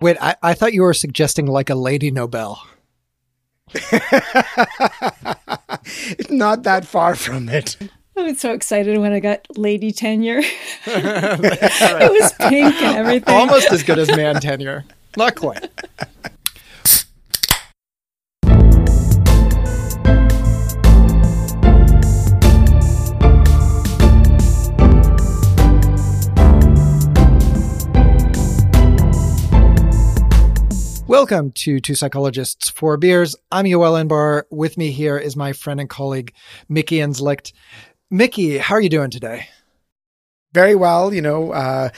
Wait, I, I thought you were suggesting like a Lady Nobel. it's not that far from it. I was so excited when I got lady tenure. it was pink and everything. Almost as good as man tenure. Not quite. Welcome to Two Psychologists, Four Beers. I'm Yoel Inbar. With me here is my friend and colleague, Mickey Inzlicht. Mickey, how are you doing today? Very well. You know, uh,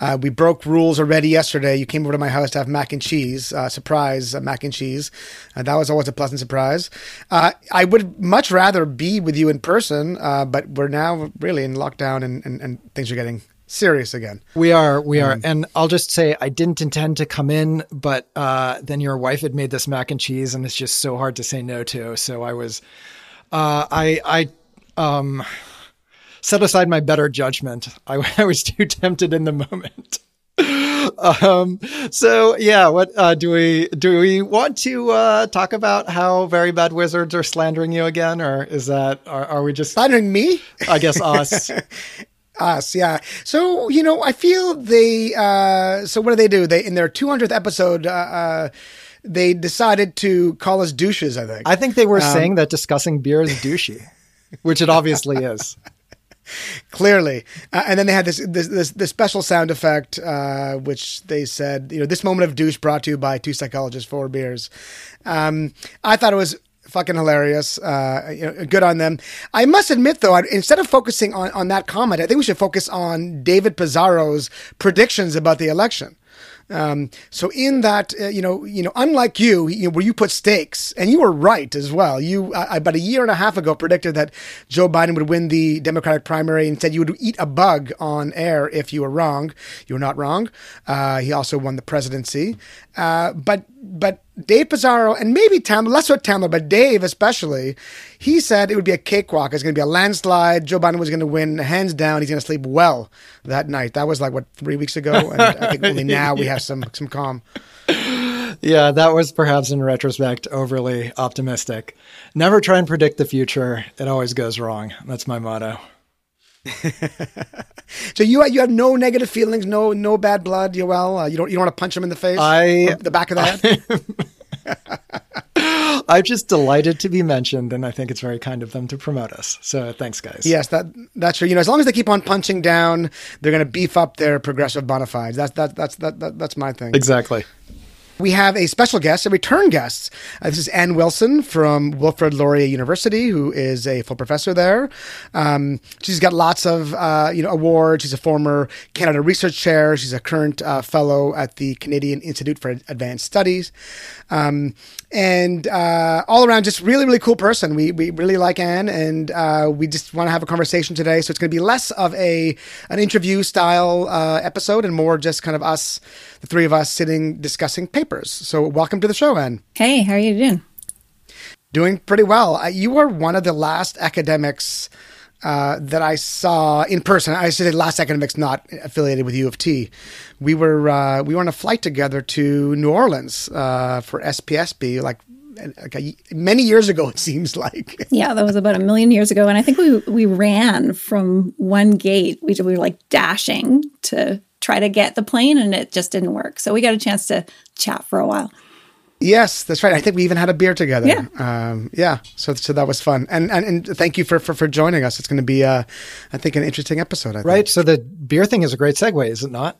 uh, we broke rules already yesterday. You came over to my house to have mac and cheese, uh, surprise uh, mac and cheese. Uh, that was always a pleasant surprise. Uh, I would much rather be with you in person, but we're now really in lockdown and, and, and things are getting serious again. We are, we are. Um, and I'll just say I didn't intend to come in, but uh, then your wife had made this mac and cheese and it's just so hard to say no to. So I was, uh, I, I, um, set aside my better judgment. I, I was too tempted in the moment. um, so yeah, what, uh, do we, do we want to, uh, talk about how very bad wizards are slandering you again? Or is that, are, are we just slandering me? I guess us. Us, yeah. So you know, I feel they. Uh, so what do they do? They in their 200th episode. Uh, uh, they decided to call us douches. I think. I think they were um, saying that discussing beer is douchey, which it obviously is. Clearly, uh, and then they had this this this, this special sound effect, uh, which they said, you know, this moment of douche brought to you by two psychologists, four beers. Um, I thought it was fucking hilarious. Uh, you know, good on them. I must admit, though, instead of focusing on, on that comment, I think we should focus on David Pizarro's predictions about the election. Um, so in that, uh, you know, you know, unlike you, you know, where you put stakes, and you were right as well. You about a year and a half ago predicted that Joe Biden would win the Democratic primary, and said you would eat a bug on air if you were wrong. You were not wrong. Uh, he also won the presidency, uh, but but Dave Pizarro and maybe Tamler, less so Tamler, but Dave especially, he said it would be a cakewalk. It's going to be a landslide. Joe Biden was going to win hands down. He's going to sleep well that night. That was like what three weeks ago, and I think only now we have some some calm. Yeah, that was perhaps in retrospect overly optimistic. Never try and predict the future; it always goes wrong. That's my motto. so you you have no negative feelings, no no bad blood, Yoel. Uh, you don't you don't want to punch him in the face, I the back of the head. I'm just delighted to be mentioned, and I think it's very kind of them to promote us. So thanks, guys. Yes, that that's true. You know, as long as they keep on punching down, they're going to beef up their progressive bona fides. That's that, that's that, that that's my thing. Exactly. We have a special guest, a return guest. Uh, this is Anne Wilson from Wilfrid Laurier University, who is a full professor there. Um, she's got lots of uh, you know awards. She's a former Canada Research Chair. She's a current uh, fellow at the Canadian Institute for Advanced Studies. Um, and uh, all around, just really, really cool person. We, we really like Anne, and uh, we just want to have a conversation today. So it's going to be less of a an interview style uh, episode and more just kind of us, the three of us, sitting discussing papers. So welcome to the show, Anne. Hey, how are you doing? Doing pretty well. Uh, you are one of the last academics uh, that I saw in person. I say last academics not affiliated with U of T. We were uh, we were on a flight together to New Orleans uh, for SPSP, like like a, many years ago it seems like yeah that was about a million years ago and i think we we ran from one gate we, we were like dashing to try to get the plane and it just didn't work so we got a chance to chat for a while Yes, that's right. I think we even had a beer together. Yeah, um, yeah. So, so that was fun, and and, and thank you for, for, for joining us. It's going to be, uh, I think, an interesting episode. I right. Think. So the beer thing is a great segue, is it not?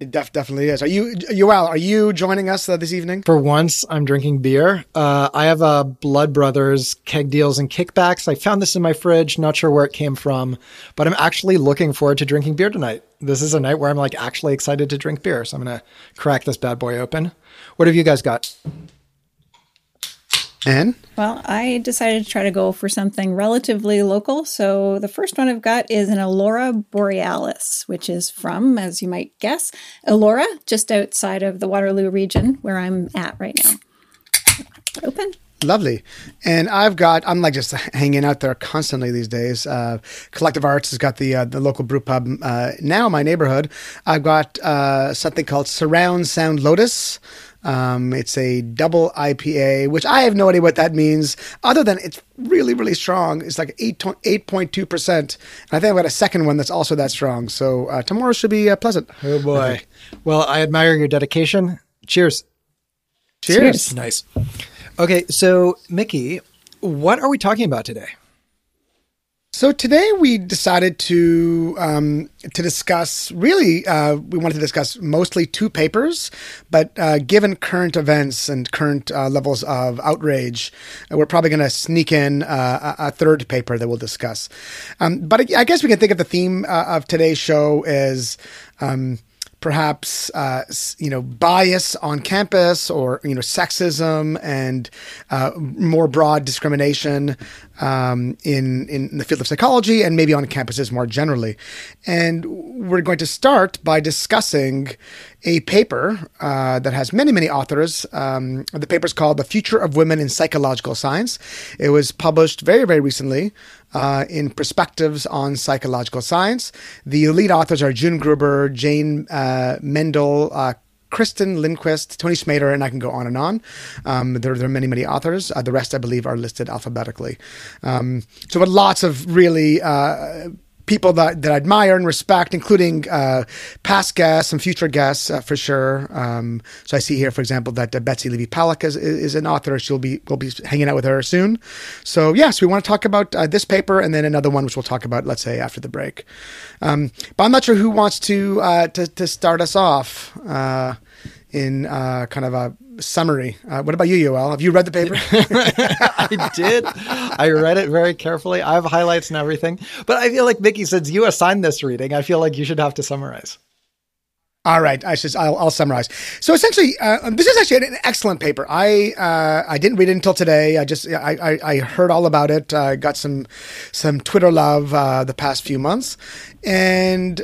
It def- definitely is. Are you, Yoel, are you joining us uh, this evening? For once, I'm drinking beer. Uh, I have a Blood Brothers keg deals and kickbacks. I found this in my fridge. Not sure where it came from, but I'm actually looking forward to drinking beer tonight. This is a night where I'm like actually excited to drink beer. So I'm going to crack this bad boy open. What have you guys got? And well, I decided to try to go for something relatively local. So the first one I've got is an Aurora Borealis, which is from, as you might guess, Elora, just outside of the Waterloo region where I'm at right now. Open. Lovely. And I've got, I'm like just hanging out there constantly these days. Uh, Collective Arts has got the uh, the local brew pub uh, now in my neighborhood. I've got uh, something called Surround Sound Lotus. Um, it's a double IPA, which I have no idea what that means, other than it's really, really strong. It's like 8, 8.2%. And I think I've got a second one that's also that strong. So uh, tomorrow should be uh, pleasant. Oh, boy. Well, I admire your dedication. Cheers. Cheers. Cheers. Nice. Okay, so Mickey, what are we talking about today? So today we decided to um, to discuss. Really, uh, we wanted to discuss mostly two papers, but uh, given current events and current uh, levels of outrage, uh, we're probably going to sneak in uh, a, a third paper that we'll discuss. Um, but I, I guess we can think of the theme uh, of today's show as. Um, perhaps uh, you know bias on campus or you know sexism and uh, more broad discrimination um, in in the field of psychology and maybe on campuses more generally. And we're going to start by discussing a paper uh, that has many many authors. Um, the paper is called "The Future of Women in Psychological Science." It was published very very recently uh, in Perspectives on Psychological Science. The lead authors are June Gruber, Jane uh, Mendle, uh, Kristen Lindquist, Toni Schmader, and I can go on and on. Um, there, there, are many, many authors. Uh, the rest, I believe, are listed alphabetically. Um, so, but lots of really uh, people that, that I admire and respect, including uh, past guests and future guests uh, for sure. Um, so I see here, for example, that uh, Betsy Levy Paluck is, is an author. She'll be we'll be hanging out with her soon. So yes, we want to talk about uh, this paper and then another one which we'll talk about, let's say, after the break. Um, but I'm not sure who wants to uh, to, to start us off uh, in kind of a summary. Uh, what about you, Yoel? Have you read the paper? I did. I read it very carefully. I have highlights and everything. But I feel like Mickey, since you assigned this reading, I feel like you should have to summarize. All right, I should, I'll, I'll summarize. So essentially, uh, this is actually an excellent paper. I uh, I didn't read it until today. I just I, I, I heard all about it. I uh, got some some Twitter love uh, the past few months, and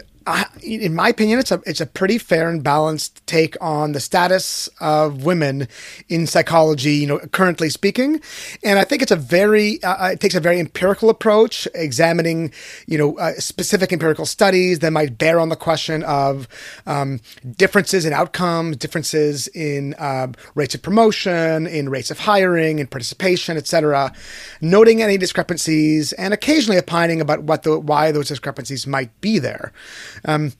in my opinion, it's a it's a pretty fair and balanced take on the status of women in psychology. You know, currently speaking, and I think it's a very uh, it takes a very empirical approach, examining you know uh, specific empirical studies that might bear on the question of um, differences in outcomes, differences in uh, rates of promotion, in rates of hiring, in participation, etc. Noting any discrepancies and occasionally opining about what the why those discrepancies might be there. Um,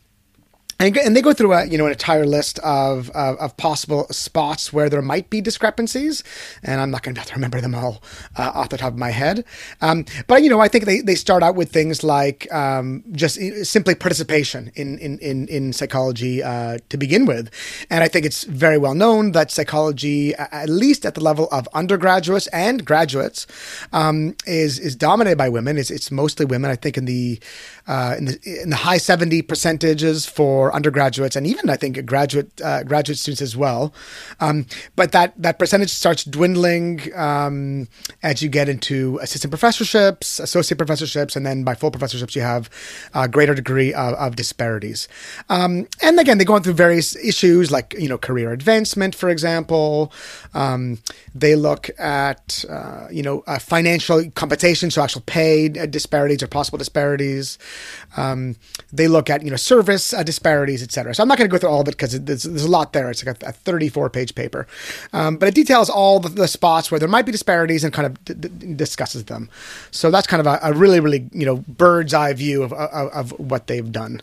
and, and they go through a you know an entire list of, of, of possible spots where there might be discrepancies, and I'm not going to able to remember them all uh, off the top of my head. Um, but you know, I think they, they start out with things like um, just simply participation in in in, in psychology uh, to begin with, and I think it's very well known that psychology, at least at the level of undergraduates and graduates, um, is is dominated by women. It's it's mostly women. I think in the uh, in the in the high seventy percentages for undergraduates and even I think graduate uh, graduate students as well. Um, but that that percentage starts dwindling um, as you get into assistant professorships, associate professorships, and then by full professorships you have a greater degree of, of disparities. Um, and again, they go on through various issues like you know career advancement, for example. They look at uh, you know uh, financial compensation, so actual pay disparities or possible disparities. Um, they look at you know service uh, disparities, etc. So I'm not going to go through all of it because there's, there's, a lot there. It's like a, a 34 page paper, um, but it details all the, the, spots where there might be disparities and kind of d- d- discusses them. So that's kind of a, a, really really you know bird's eye view of of, of what they've done.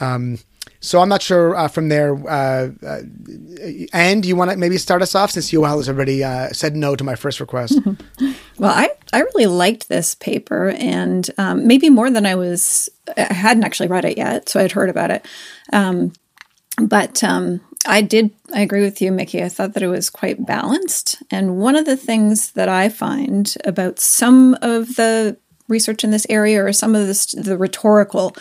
Um, so I'm not sure uh, from there. Uh, uh, Anne you want to maybe start us off since Yoel has already uh, said no to my first request. well, I I really liked this paper, and um, maybe more than I was. I hadn't actually read it yet, so I'd heard about it. Um, but um, I did. I agree with you, Mickey. I thought that it was quite balanced, and one of the things that I find about some of the research in this area or some of this, the rhetorical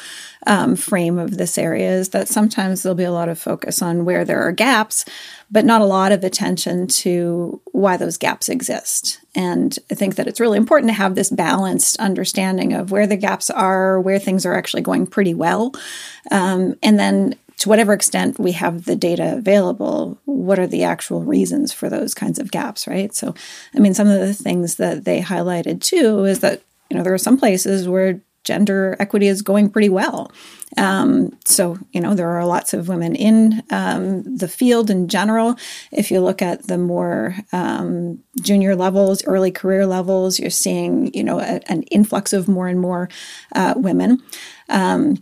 um, frame of this area is that sometimes there'll be a lot of focus on where there are gaps, but not a lot of attention to why those gaps exist. And I think that it's really important to have this balanced understanding of where the gaps are, where things are actually going pretty well, um, and then to whatever extent we have the data available, what are the actual reasons for those kinds of gaps, right? So, I mean, some of the things that they highlighted too is that, you know, there are some places where gender equity is going pretty well. Um, so, you know, there are lots of women in um, the field in general. If you look at the more um, junior levels, early career levels, you're seeing, you know, a, an influx of more and more uh, women. Um,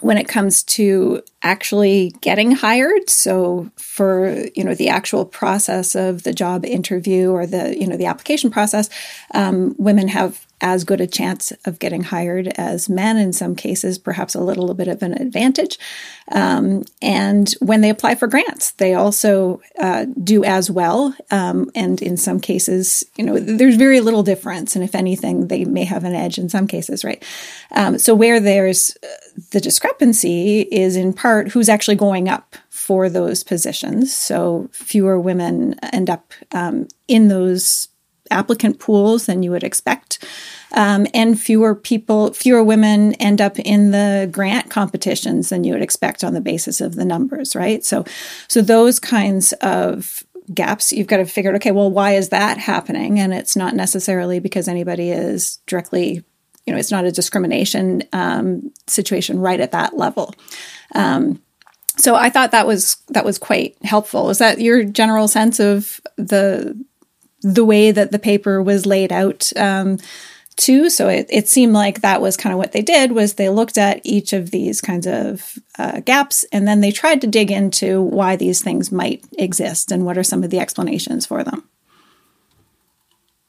when it comes to actually getting hired so for you know the actual process of the job interview or the you know the application process um, women have as good a chance of getting hired as men in some cases, perhaps a little bit of an advantage. Um, and when they apply for grants, they also uh, do as well. Um, and in some cases, you know, there's very little difference. And if anything, they may have an edge in some cases, right? Um, so where there's uh, the discrepancy is in part who's actually going up for those positions. So fewer women end up um, in those applicant pools than you would expect. Um, and fewer people, fewer women end up in the grant competitions than you would expect on the basis of the numbers, right? So, so those kinds of gaps, you've got to figure out, okay, well, why is that happening? And it's not necessarily because anybody is directly, you know, it's not a discrimination um, situation right at that level. Um, so I thought that was that was quite helpful. Is that your general sense of the the way that the paper was laid out um, too. So it, it seemed like that was kind of what they did was they looked at each of these kinds of uh, gaps and then they tried to dig into why these things might exist and what are some of the explanations for them.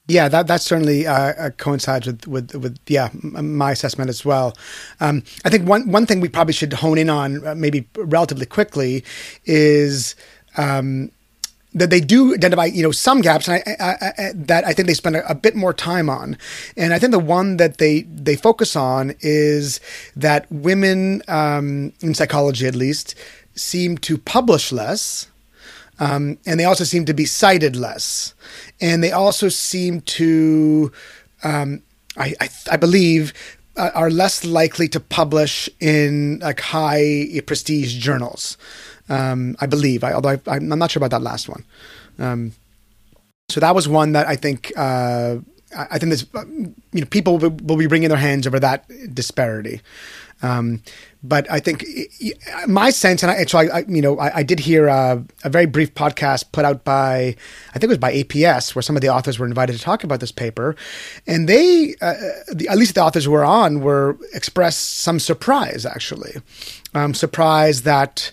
Yeah, that that certainly uh, uh coincides with, with with yeah my assessment as well. Um, I think one one thing we probably should hone in on uh, maybe relatively quickly is um, that they do identify, you know, some gaps I, I, I, that I think they spend a, a, bit more time on, and I think the one that they they focus on is that women um, in psychology, at least, seem to publish less, um, and they also seem to be cited less, and they also seem to, um, I, I believe, uh, are less likely to publish in like high prestige journals. Um, I believe, I, although I, am not sure about that last one. Um, so that was one that I think uh, I think this you know people will, will, be wringing their hands over that disparity. Um, but I think my sense, and I, so I, I you know, I, I did hear a, a, very brief podcast put out by, I think it was by APS, where some of the authors were invited to talk about this paper, and they, uh, the, at least the authors who were on, were expressed some surprise actually, um, surprise that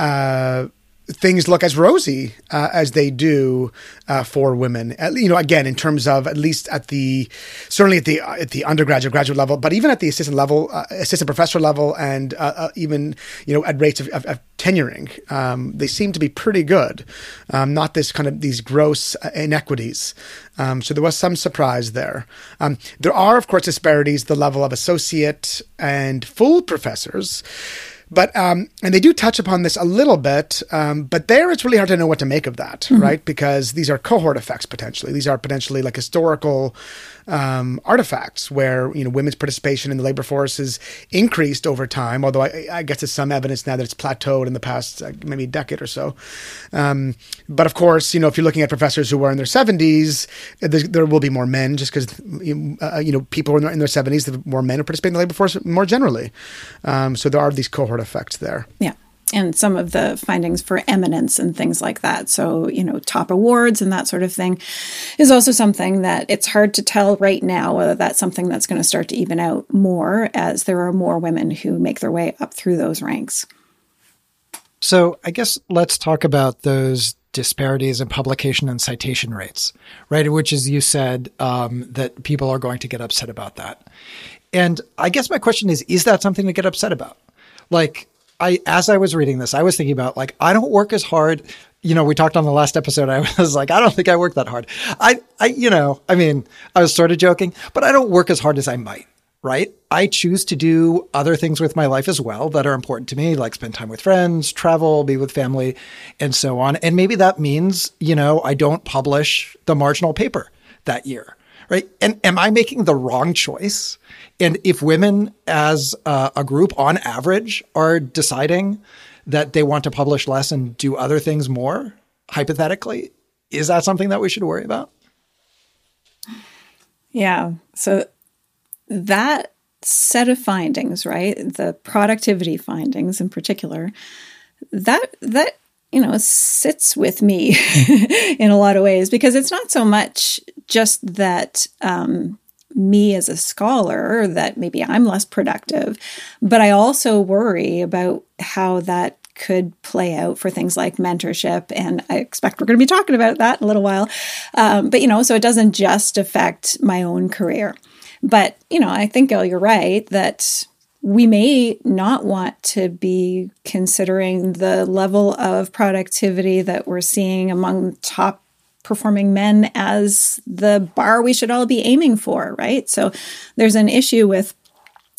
uh, things look as rosy uh, as they do uh, for women. you know, again, in terms of at least at the certainly at the at the undergraduate graduate level, but even at the assistant level, uh, assistant professor level, and uh, uh, even you know at rates of, of, of tenuring, um, they seem to be pretty good. Um, not this kind of these gross inequities. Um, so there was some surprise there. Um, there are, of course, disparities the level of associate and full professors. But um, and they do touch upon this a little bit, um, but there it's really hard to know what to make of that, mm-hmm. right? Because these are cohort effects potentially. These are potentially like historical um, artifacts where you know women's participation in the labor force has increased over time. Although I, I guess there's some evidence now that it's plateaued in the past uh, maybe decade or so. Um, but of course, you know if you're looking at professors who are in their 70s, there will be more men just because uh, you know people in their, in their 70s, the more men who participate in the labor force more generally. Um, so there are these cohort effects there. Yeah and some of the findings for eminence and things like that. So, you know, top awards and that sort of thing is also something that it's hard to tell right now whether that's something that's going to start to even out more as there are more women who make their way up through those ranks. So, I guess let's talk about those disparities in publication and citation rates, right? Which, as you said, um, that people are going to get upset about that. And I guess my question is, is that something to get upset about? Like, I, as I was reading this, I was thinking about like, I don't work as hard. You know, we talked on the last episode. I was like, I don't think I work that hard. I, I, you know, I mean, I was sort of joking, but I don't work as hard as I might, right? I choose to do other things with my life as well that are important to me, like spend time with friends, travel, be with family, and so on. And maybe that means, you know, I don't publish the marginal paper that year, right? And am I making the wrong choice? And if women as a group on average are deciding that they want to publish less and do other things more, hypothetically, is that something that we should worry about? Yeah. So that set of findings, right? The productivity findings in particular, that that you know sits with me in a lot of ways because it's not so much just that um, me as a scholar that maybe I'm less productive, but I also worry about how that could play out for things like mentorship. And I expect we're going to be talking about that in a little while. Um, but, you know, so it doesn't just affect my own career. But, you know, I think, you're right that we may not want to be considering the level of productivity that we're seeing among top performing men as the bar we should all be aiming for, right? So there's an issue with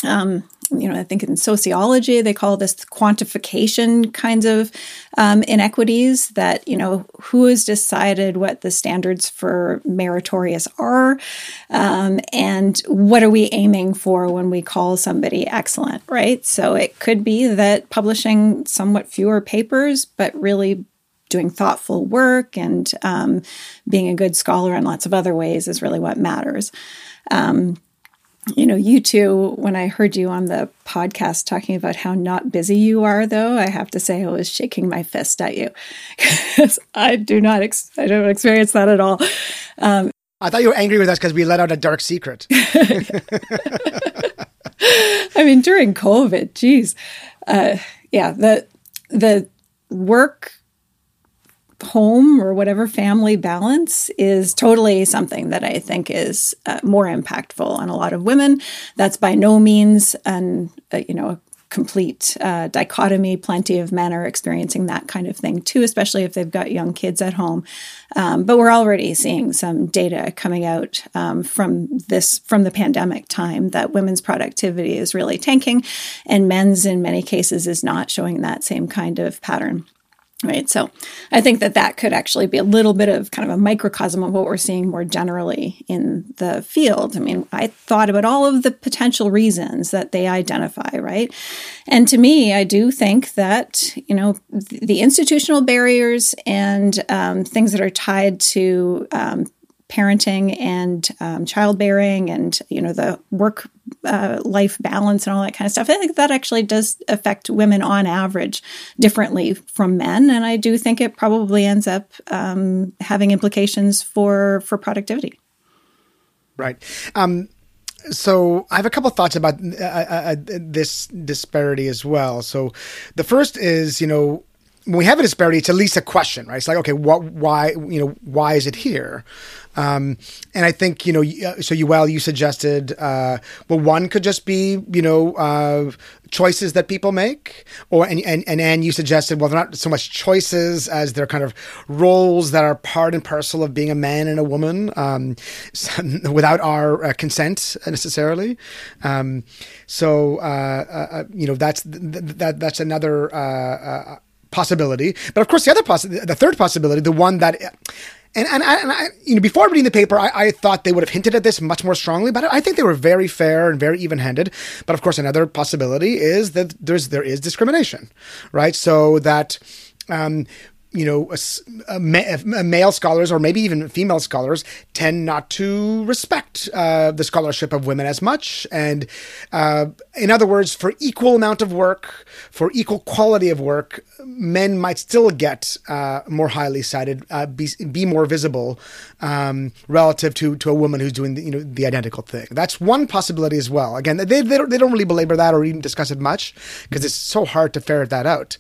um, you know, I think in sociology they call this quantification kinds of um, inequities. That you know, who has decided what the standards for meritorious are, um, and what are we aiming for when we call somebody excellent, right? So it could be that publishing somewhat fewer papers, but really doing thoughtful work and um, being a good scholar in lots of other ways is really what matters. Um, you know, you two, when I heard you on the podcast talking about how not busy you are, though, I have to say I was shaking my fist at you because I do not, ex- I don't experience that at all. Um, I thought you were angry with us because we let out a dark secret. I mean, during COVID, geez, uh, yeah, the the work home or whatever family balance is totally something that I think is uh, more impactful on a lot of women. That's by no means an uh, you know a complete uh, dichotomy. Plenty of men are experiencing that kind of thing too, especially if they've got young kids at home. Um, but we're already seeing some data coming out um, from this from the pandemic time that women's productivity is really tanking, and men's in many cases is not showing that same kind of pattern. Right. So I think that that could actually be a little bit of kind of a microcosm of what we're seeing more generally in the field. I mean, I thought about all of the potential reasons that they identify, right? And to me, I do think that, you know, the institutional barriers and um, things that are tied to um, parenting and um, childbearing and you know the work uh, life balance and all that kind of stuff i think that actually does affect women on average differently from men. And i do think it probably ends up um, having implications for for productivity. Right. Um, so I have a couple thoughts about uh, uh, uh, this disparity as well. So the first is, you know, when we have a disparity, it's at least a question, right? It's like, okay, what, why, you know, why is it here? Um, and I think, you know, uh, so you, well, you suggested, uh, well, one could just be, you know, uh, choices that people make, or, and, and, and, you suggested, well, they're not so much choices as they're kind of roles that are part and parcel of being a man and a woman, um, without our uh, consent necessarily. Um, so, uh, uh, you know, that's, that, that's another, possibility. But of course, the other possibility, the third possibility, the one that, and and, I, and I, you know, before reading the paper, I, I, thought they would have hinted at this much more strongly, but I think they were very fair and very even-handed. But of course, another possibility is that there's there is discrimination, right? So that um, you know, a, a, male scholars or maybe even female scholars tend not to respect uh, the scholarship of women as much. And uh, in other words, for equal amount of work, for equal quality of work, men might still get uh, more highly cited, uh, be, be more visible um, relative to, to a woman who's doing the, you know the identical thing. That's one possibility as well. Again, they they don't, they don't really belabor that or even discuss it much because it's so hard to ferret that out.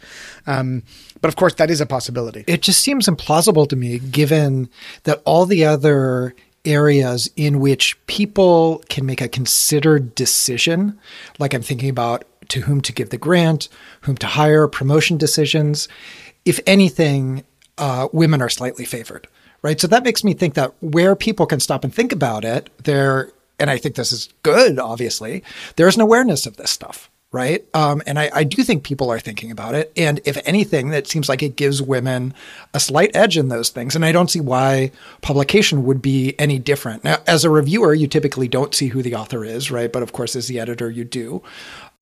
Um, but of course, that is a possibility. It just seems implausible to me, given that all the other areas in which people can make a considered decision, like I'm thinking about to whom to give the grant, whom to hire, promotion decisions. If anything, uh, women are slightly favored, right? So that makes me think that where people can stop and think about it, there, and I think this is good, obviously, there's an awareness of this stuff right? Um, and I, I, do think people are thinking about it. And if anything, that seems like it gives women a slight edge in those things. And I don't see why publication would be any different. Now, as a reviewer, you typically don't see who the author is, right? But of course, as the editor, you do.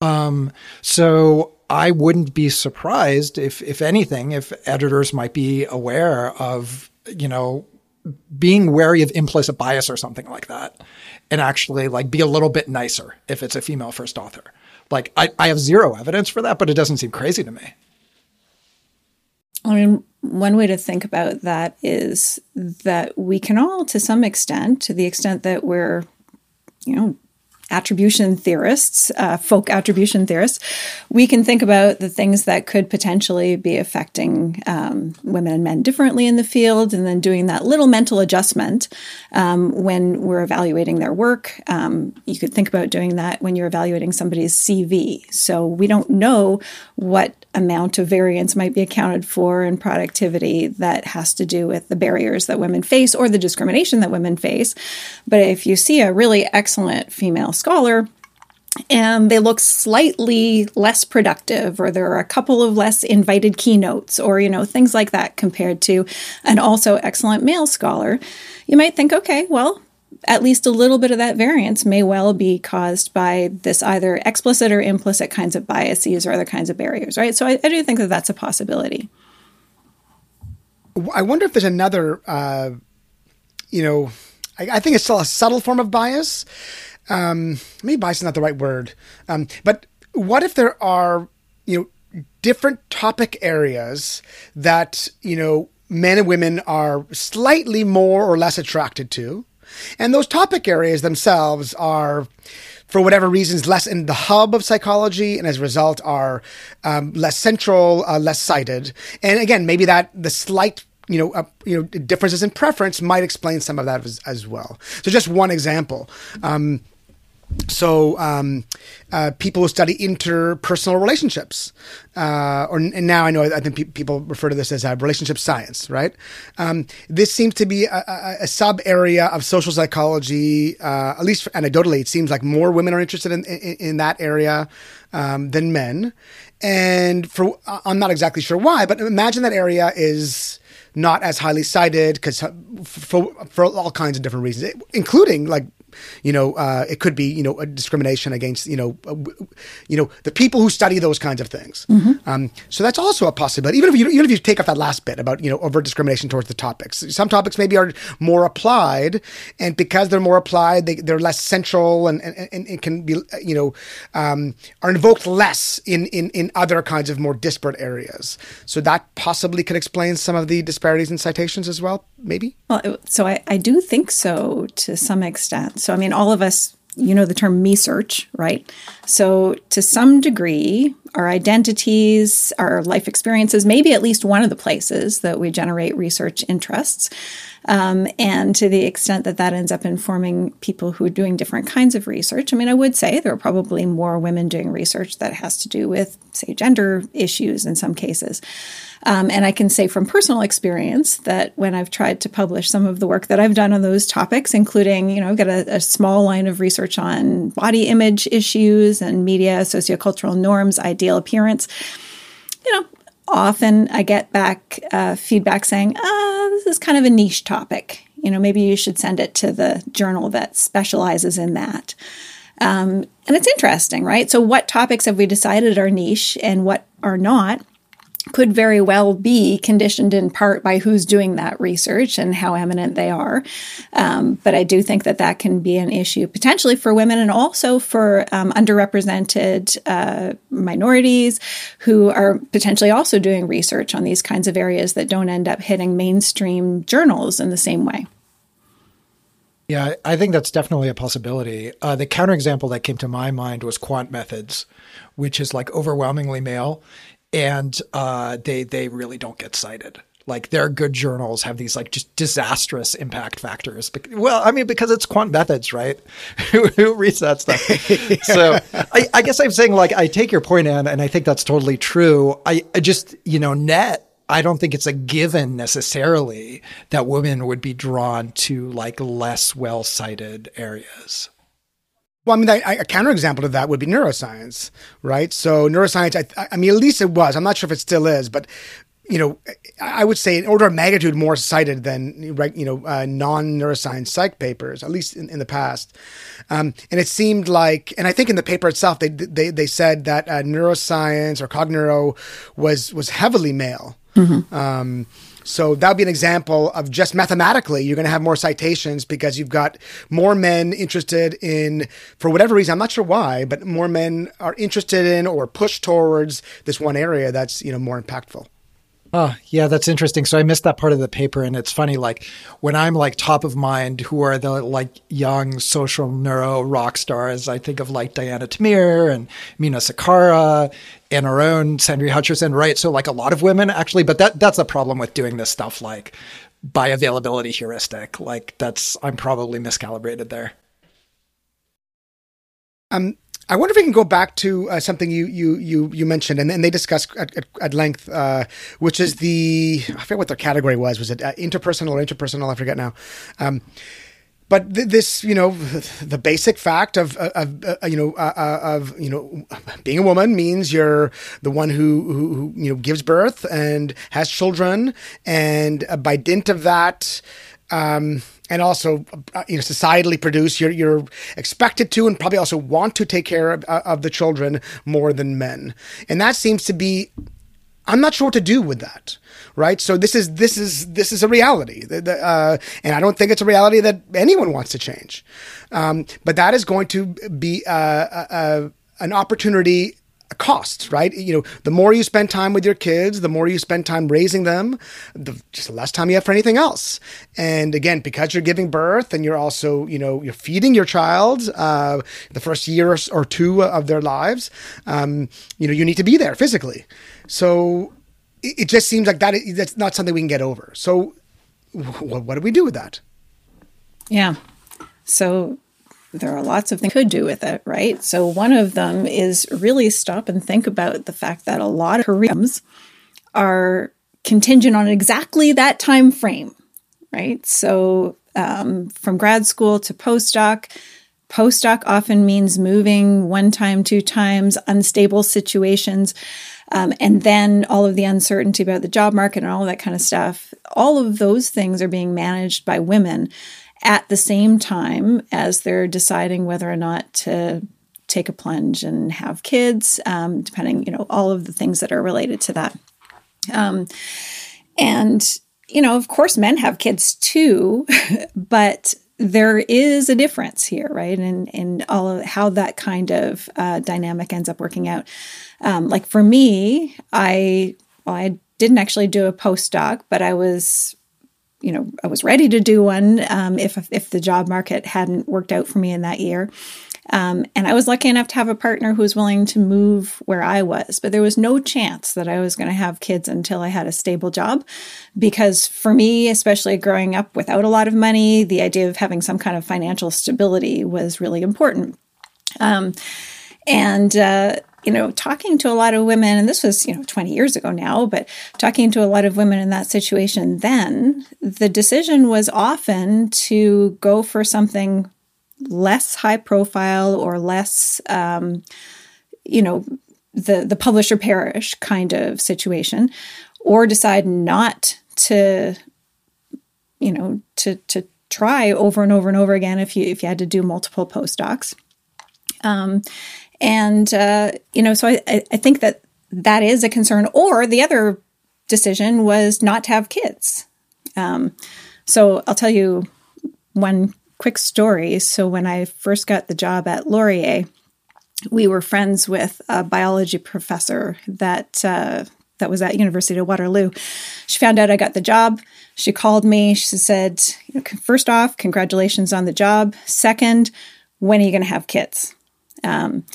Um, so I wouldn't be surprised if, if anything, if editors might be aware of, you know, being wary of implicit bias or something like that and actually like be a little bit nicer if it's a female first author. Like I, I have zero evidence for that, but it doesn't seem crazy to me. I mean, one way to think about that is that we can all, to some extent, to the extent that we're, you know, attribution theorists, uh, folk attribution theorists, we can think about the things that could potentially be affecting um, women and men differently in the field, and then doing that little mental adjustment um, when we're evaluating their work. Um, you could think about doing that when you're evaluating somebody's CV. So we don't know what amount of variance might be accounted for in productivity that has to do with the barriers that women face or the discrimination that women face. But if you see a really excellent female scholar, and they look slightly less productive or there are a couple of less invited keynotes or you know things like that compared to an also excellent male scholar you might think okay well at least a little bit of that variance may well be caused by this either explicit or implicit kinds of biases or other kinds of barriers, right? So I, I do think that that's a possibility. I wonder if there's another, uh, you know, I, I, think it's still a subtle form of bias. Um, maybe bias is not the right word, um, but what if there are, you know, different topic areas that you know men and women are slightly more or less attracted to? And those topic areas themselves are, for whatever reasons, less in the hub of psychology, and as a result, are um, less central, uh, less cited. And again, maybe that the slight you know, uh, you know, differences in preference might explain some of that as, as well. So, just one example. Um, so um, uh, people who study interpersonal relationships, uh, or and now I know I think pe- people refer to this as uh, relationship science, right? Um, this seems to be a, a, a sub area of social psychology. Uh, at least anecdotally, it seems like more women are interested in in, in that area um, than men. And for I'm not exactly sure why, but imagine that area is not as highly cited because for, for all kinds of different reasons, including like you know, uh, it could be you know a discrimination against you know, uh, you know the people who study those kinds of things. Mm-hmm. Um, so that's also a possibility. Even if you even if you take off that last bit about you know overt discrimination towards the topics, some topics maybe are more applied, and because they're more applied, they, they're less central and, and, and it can be you know um, are invoked less in, in in other kinds of more disparate areas. So that possibly could explain some of the disparities in citations as well. Maybe. Well, so I, I do think so to some extent. So, I mean, all of us, you know, the term me search, right? So, to some degree, our identities, our life experiences, maybe at least one of the places that we generate research interests. Um, and to the extent that that ends up informing people who are doing different kinds of research, I mean, I would say there are probably more women doing research that has to do with, say, gender issues in some cases. Um, and I can say from personal experience that when I've tried to publish some of the work that I've done on those topics, including, you know, I've got a, a small line of research on body image issues and media, sociocultural norms, ideal appearance, you know, often I get back uh, feedback saying, ah, this is kind of a niche topic. You know, maybe you should send it to the journal that specializes in that. Um, and it's interesting, right? So, what topics have we decided are niche and what are not? Could very well be conditioned in part by who's doing that research and how eminent they are. Um, but I do think that that can be an issue potentially for women and also for um, underrepresented uh, minorities who are potentially also doing research on these kinds of areas that don't end up hitting mainstream journals in the same way. Yeah, I think that's definitely a possibility. Uh, the counterexample that came to my mind was quant methods, which is like overwhelmingly male and uh, they they really don't get cited. Like their good journals have these like just disastrous impact factors. Well, I mean because it's quant methods, right? who, who reads that stuff? so I, I, guess I'm saying like I take your point, Anne, and I think that's totally true. I, I just you know net. I don't think it's a given necessarily that women would be drawn to like less well cited areas. Well, I mean, I, a counterexample to that would be neuroscience, right? So neuroscience, I, I mean, at least it was. I'm not sure if it still is, but you know, I would say an order of magnitude more cited than you know uh, non-neuroscience psych papers, at least in, in the past. Um, and it seemed like, and I think in the paper itself, they they, they said that uh, neuroscience or cogneuro was was heavily male. Mm-hmm. Um, so that would be an example of just mathematically, you're going to have more citations because you've got more men interested in, for whatever reason, I'm not sure why, but more men are interested in or pushed towards this one area that's you know more impactful. Oh, yeah, that's interesting. So I missed that part of the paper. And it's funny, like when I'm like top of mind, who are the like young social neuro rock stars? I think of like Diana Tamir and Mina Cikara and our own Cendri Hutcherson, right? So like a lot of women actually, but that that's a problem with doing this stuff like by availability heuristic. Like that's, I'm probably miscalibrated there. Um, I wonder if we can go back to uh, something you you you you mentioned, and, and they discussed at, at, at length, uh, which is the I forget what their category was. Was it uh, interpersonal or interpersonal? I forget now. Um, but th- this, you know, the basic fact of, of uh, you know, uh, uh, of you know, being a woman means you're the one who, who, who you know gives birth and has children, and uh, by dint of that. Um, and also uh, you know societally produce you're, you're expected to and probably also want to take care of, uh, of the children more than men. And that seems to be i'm not sure what to do with that right? So this is this is this is a reality. Uh, and i don't think it's a reality that anyone wants to change. Um, but that is going to be uh, uh, an opportunity costs, right? You know, the more you spend time with your kids, the more you spend time raising them, the just less time you have for anything else. And again, because you're giving birth and you're also, you know, you're feeding your child uh, the first year or two of their lives, um, you know, you need to be there physically. So it, it just seems like that that's not something we can get over. So what do we do with that? Yeah. So there are lots of things you could do with it, right? So one of them is really stop and think about the fact that a lot of careers are contingent on exactly that time frame, right? So um, from grad school to postdoc, postdoc often means moving one time, two times, unstable situations. Um, and then all of the uncertainty about the job market and all that kind of stuff. All of those things are being managed by women at the same time as they're deciding whether or not to take a plunge and have kids, um, depending, you know, all of the things that are related to that. Um, and, you know, of course, men have kids too, but there is a difference here, right? And and all of how that kind of uh, dynamic ends up working out. Um, like for me, I well, I didn't actually do a postdoc, but I was you know, I was ready to do one um, if if the job market hadn't worked out for me in that year. Um, and I was lucky enough to have a partner who was willing to move where I was, but there was no chance that I was going to have kids until I had a stable job. Because for me, especially growing up without a lot of money, the idea of having some kind of financial stability was really important. Um, and uh, you know, talking to a lot of women, and this was, you know, 20 years ago now, but talking to a lot of women in that situation then, the decision was often to go for something less high profile or less, um, you know, the, the publisher perish kind of situation, or decide not to, you know, to, to try over and over and over again if you, if you had to do multiple postdocs. Um, and, uh, you know, so I, I think that that is a concern. Or the other decision was not to have kids. Um, so I'll tell you one quick story. So when I first got the job at Laurier, we were friends with a biology professor that uh, that was at University of Waterloo. She found out I got the job. She called me. She said, first off, congratulations on the job. Second, when are you going to have kids?" Um,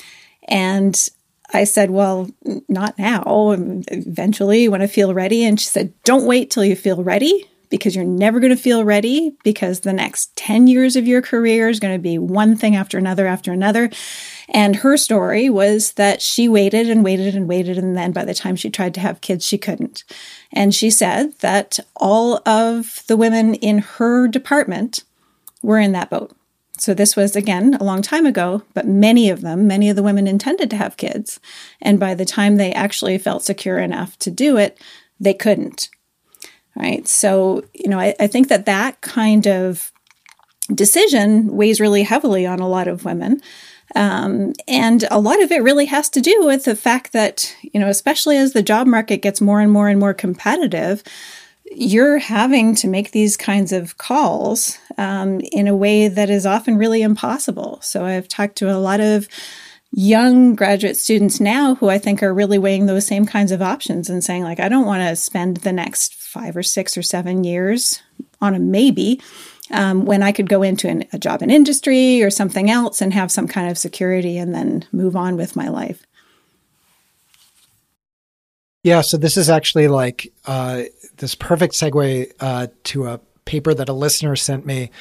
and I said, Well, not now. Um, eventually, when I feel ready. And she said, Don't wait till you feel ready because you're never going to feel ready because the next 10 years of your career is going to be one thing after another after another. And her story was that she waited and waited and waited. And then by the time she tried to have kids, she couldn't. And she said that all of the women in her department were in that boat. So this was again a long time ago, but many of them, many of the women intended to have kids. And by the time they actually felt secure enough to do it, they couldn't. Right. So, you know, I, I think that that kind of decision weighs really heavily on a lot of women. Um, and a lot of it really has to do with the fact that, you know, especially as the job market gets more and more and more competitive, you're having to make these kinds of calls um, in a way that is often really impossible. So I've talked to a lot of young graduate students now who I think are really weighing those same kinds of options and saying, like, I don't want to spend the next five or six or seven years on a maybe um, when I could go into an, a job in industry or something else and have some kind of security and then move on with my life. Yeah, so this is actually like uh, this perfect segue uh, to a paper that a listener sent me.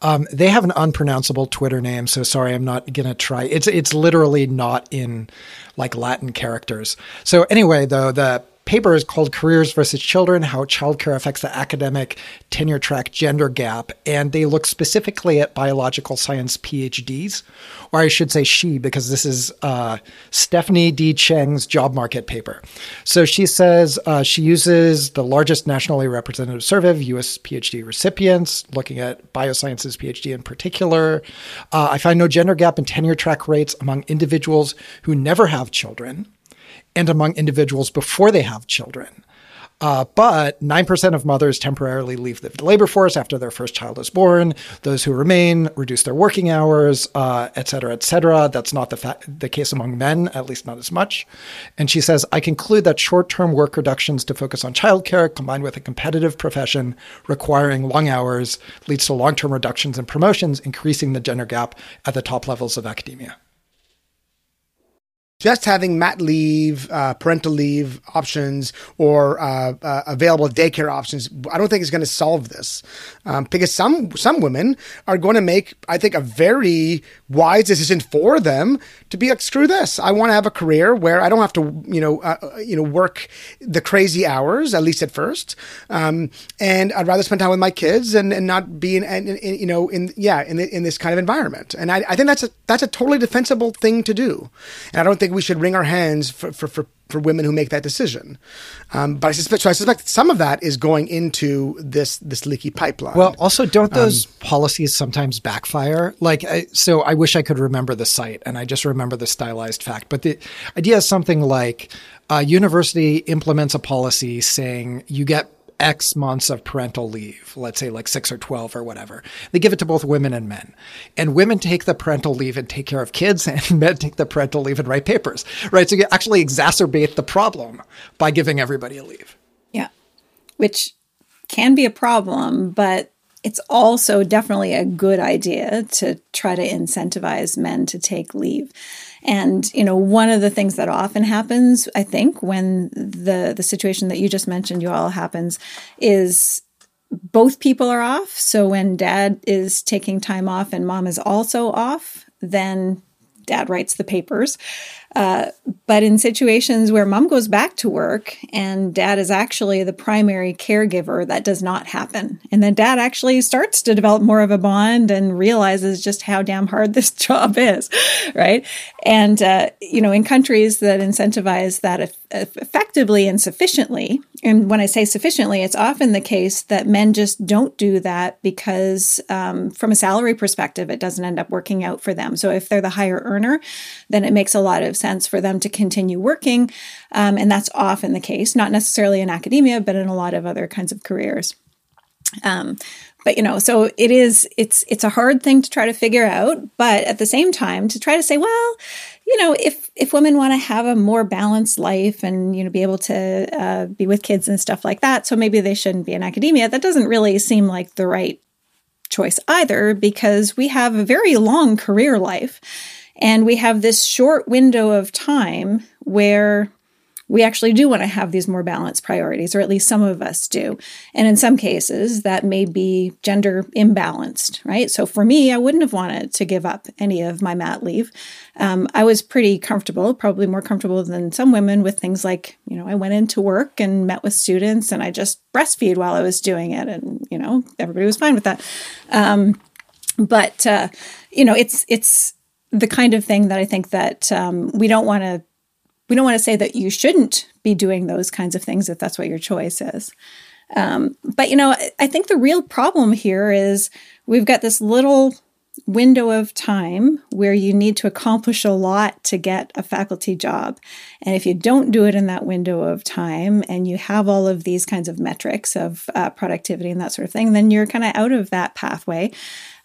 Um, they have an unpronounceable Twitter name, so sorry, I'm not gonna try. It's it's literally not in like Latin characters. So anyway, though the paper is called Careers versus Children How Childcare Affects the Academic Tenure Track Gender Gap. And they look specifically at biological science PhDs, or I should say she, because this is uh, Stephanie D. Cheng's job market paper. So she says uh, she uses the largest nationally representative survey of US PhD recipients, looking at biosciences PhD in particular. Uh, I find no gender gap in tenure track rates among individuals who never have children and among individuals before they have children. Uh, but 9% of mothers temporarily leave the labor force after their first child is born. Those who remain reduce their working hours, uh, et cetera, et cetera. That's not the, fa- the case among men, at least not as much. And she says, I conclude that short term work reductions to focus on childcare combined with a competitive profession requiring long hours leads to long term reductions in promotions, increasing the gender gap at the top levels of academia just having mat leave, uh, parental leave options, or uh, uh, available daycare options, I don't think is going to solve this, um, because some some women are going to make, I think, a very wise decision for them to be like, screw this. I want to have a career where I don't have to, you know, uh, uh, you know, work the crazy hours at least at first, um, and I'd rather spend time with my kids and, and not be in, in, in you know, in yeah, in in this kind of environment. And I, I think that's a that's a totally defensible thing to do, and I don't think we should wring our hands for, for, for, for women who make that decision. Um, but I suspect, so I suspect some of that is going into this this leaky pipeline. Well, also, don't those um, policies sometimes backfire? Like, I, so I wish I could remember the site, and I just remember the stylized fact. But the idea is something like a university implements a policy saying you get X months of parental leave, let's say like six or 12 or whatever. They give it to both women and men. And women take the parental leave and take care of kids, and men take the parental leave and write papers, right? So you actually exacerbate the problem by giving everybody a leave. Yeah, which can be a problem, but it's also definitely a good idea to try to incentivize men to take leave. And you know, one of the things that often happens, I think, when the the situation that you just mentioned, you all happens, is both people are off. So when dad is taking time off and mom is also off, then dad writes the papers. But in situations where mom goes back to work and dad is actually the primary caregiver, that does not happen. And then dad actually starts to develop more of a bond and realizes just how damn hard this job is, right? And, uh, you know, in countries that incentivize that effectively and sufficiently, and when I say sufficiently, it's often the case that men just don't do that because, um, from a salary perspective, it doesn't end up working out for them. So if they're the higher earner, then it makes a lot of sense for them to continue working. Um, and that's often the case, not necessarily in academia, but in a lot of other kinds of careers. Um, but you know, so it is, it's, it's a hard thing to try to figure out, but at the same time to try to say, well, you know, if, if women want to have a more balanced life and, you know, be able to uh, be with kids and stuff like that, so maybe they shouldn't be in academia, that doesn't really seem like the right choice either because we have a very long career life and we have this short window of time where we actually do want to have these more balanced priorities, or at least some of us do. And in some cases, that may be gender imbalanced, right? So for me, I wouldn't have wanted to give up any of my mat leave. Um, I was pretty comfortable, probably more comfortable than some women with things like, you know, I went into work and met with students and I just breastfeed while I was doing it. And, you know, everybody was fine with that. Um, but, uh, you know, it's, it's, the kind of thing that I think that um, we don't want to we don't want to say that you shouldn't be doing those kinds of things if that's what your choice is. Um, but you know, I think the real problem here is we've got this little window of time where you need to accomplish a lot to get a faculty job. And if you don't do it in that window of time and you have all of these kinds of metrics of uh, productivity and that sort of thing, then you're kind of out of that pathway.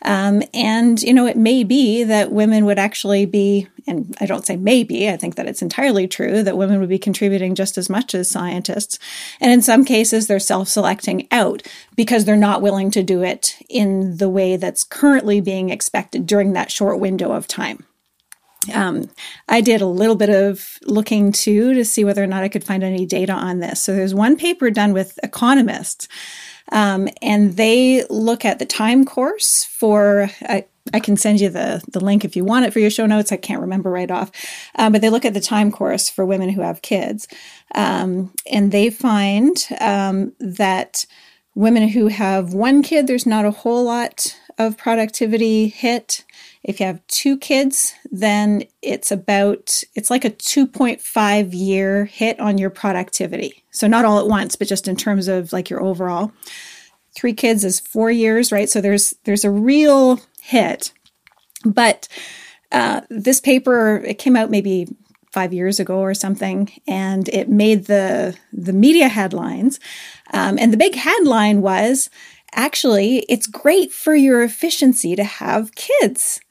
Um, and, you know, it may be that women would actually be, and I don't say maybe, I think that it's entirely true that women would be contributing just as much as scientists. And in some cases, they're self selecting out because they're not willing to do it in the way that's currently being expected during that short window of time. Um, I did a little bit of looking too to see whether or not I could find any data on this. So there's one paper done with economists um, and they look at the time course for, I, I can send you the, the link if you want it for your show notes. I can't remember right off. Um, but they look at the time course for women who have kids. Um, and they find um, that women who have one kid, there's not a whole lot of productivity hit. If you have two kids, then it's about, it's like a 2.5 year hit on your productivity. So not all at once, but just in terms of like your overall. Three kids is four years, right? So there's, there's a real hit. But uh, this paper, it came out maybe five years ago or something, and it made the the media headlines. Um, and the big headline was, actually, it's great for your efficiency to have kids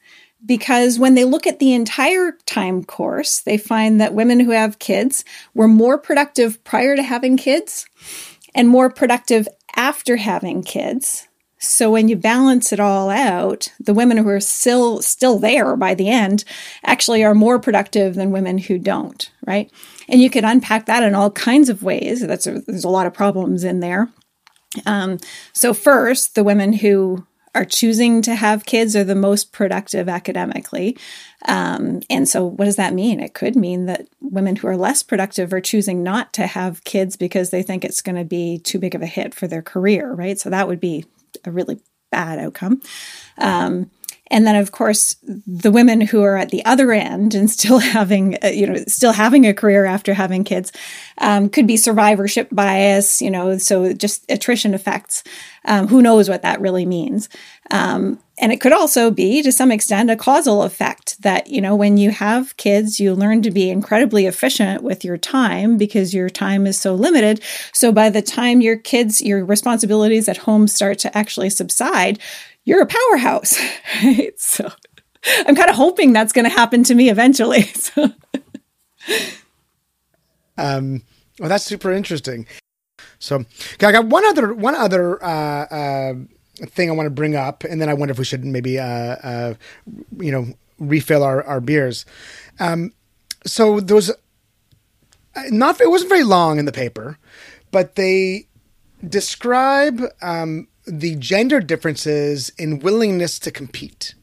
because when they look at the entire time course, they find that women who have kids were more productive prior to having kids and more productive after having kids. So when you balance it all out, the women who are still still there by the end actually are more productive than women who don't, right? And you could unpack that in all kinds of ways. That's a, there's a lot of problems in there. Um, so first, the women who are choosing to have kids are the most productive academically. Um, and so, what does that mean? It could mean that women who are less productive are choosing not to have kids because they think it's going to be too big of a hit for their career, right? So, that would be a really bad outcome. Um, and then of course the women who are at the other end and still having uh, you know still having a career after having kids um, could be survivorship bias you know so just attrition effects. Um, who knows what that really means? Um, and it could also be to some extent a causal effect that you know when you have kids you learn to be incredibly efficient with your time because your time is so limited. So by the time your kids your responsibilities at home start to actually subside you're a powerhouse. Right? So I'm kind of hoping that's going to happen to me eventually. So. um, well, that's super interesting. So, I got one other one other uh, uh, thing I want to bring up, and then I wonder if we should maybe uh, uh you know refill our our beers. Um, so there was uh, not it wasn't very long in the paper, but they describe um, the gender differences in willingness to compete.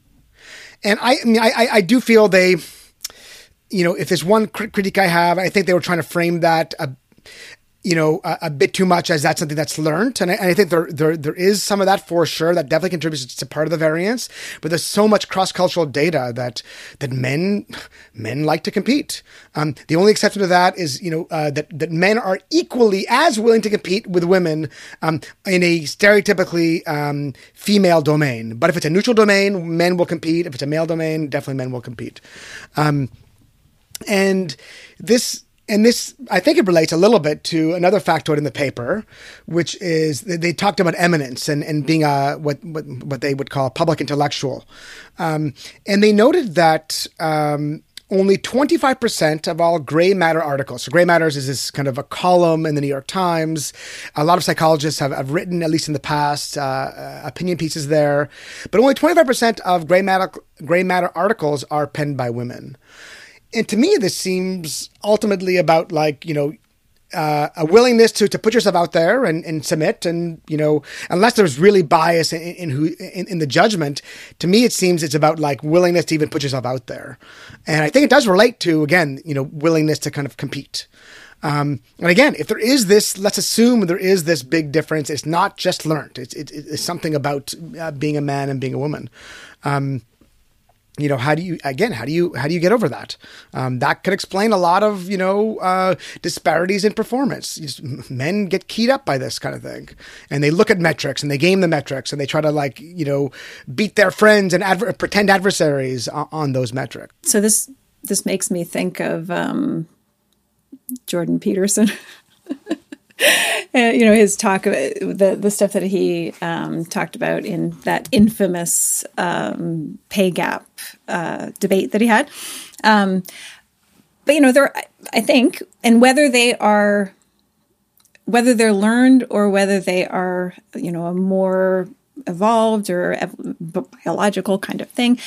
And I, I mean, I, I do feel they, you know, if there's one critique I have, I think they were trying to frame that a, you know, a, a, bit too much as that's something that's learned. And I, and I, think there, there, there is some of that for sure that definitely contributes to part of the variance, but there's so much cross-cultural data that, that men, men like to compete. Um, the only exception to that is, you know, uh, that, that men are equally as willing to compete with women, um, in a stereotypically, um, female domain. But if it's a neutral domain, men will compete. If it's a male domain, definitely men will compete. Um, and this, and this, I think it relates a little bit to another factoid in the paper, which is they talked about eminence and, and being a what, what what they would call a public intellectual, um, and they noted that um, only 25% of all gray matter articles. So, gray matters is this kind of a column in the New York Times. A lot of psychologists have, have written, at least in the past, uh, uh opinion pieces there. But only 25% of gray matter, gray matter articles are penned by women and to me, this seems ultimately about like you know uh, a willingness to, to put yourself out there and, and submit and you know unless there's really bias in, in who in, in, the judgment to me it seems it's about like willingness to even put yourself out there. And i think it does relate to again you know willingness to kind of compete. Um, and again if there is this let's assume there is this big difference. It's not just learned. It's, it, it's something about uh, being a man and being a woman. Um, you know how do you again how do you how do you get over that? Um, that could explain a lot of you know uh, disparities in performance. Just, men get keyed up by this kind of thing and they look at metrics and they game the metrics and they try to like you know beat their friends and adver- pretend adversaries on, on, those metrics so this this makes me think of um, jordan peterson you know his talk the the stuff that he um, talked about in that infamous um, pay gap uh, debate that he had. Um, but you know, there I think, and whether they are whether they're learned or whether they are you know a more evolved or biological kind of thing.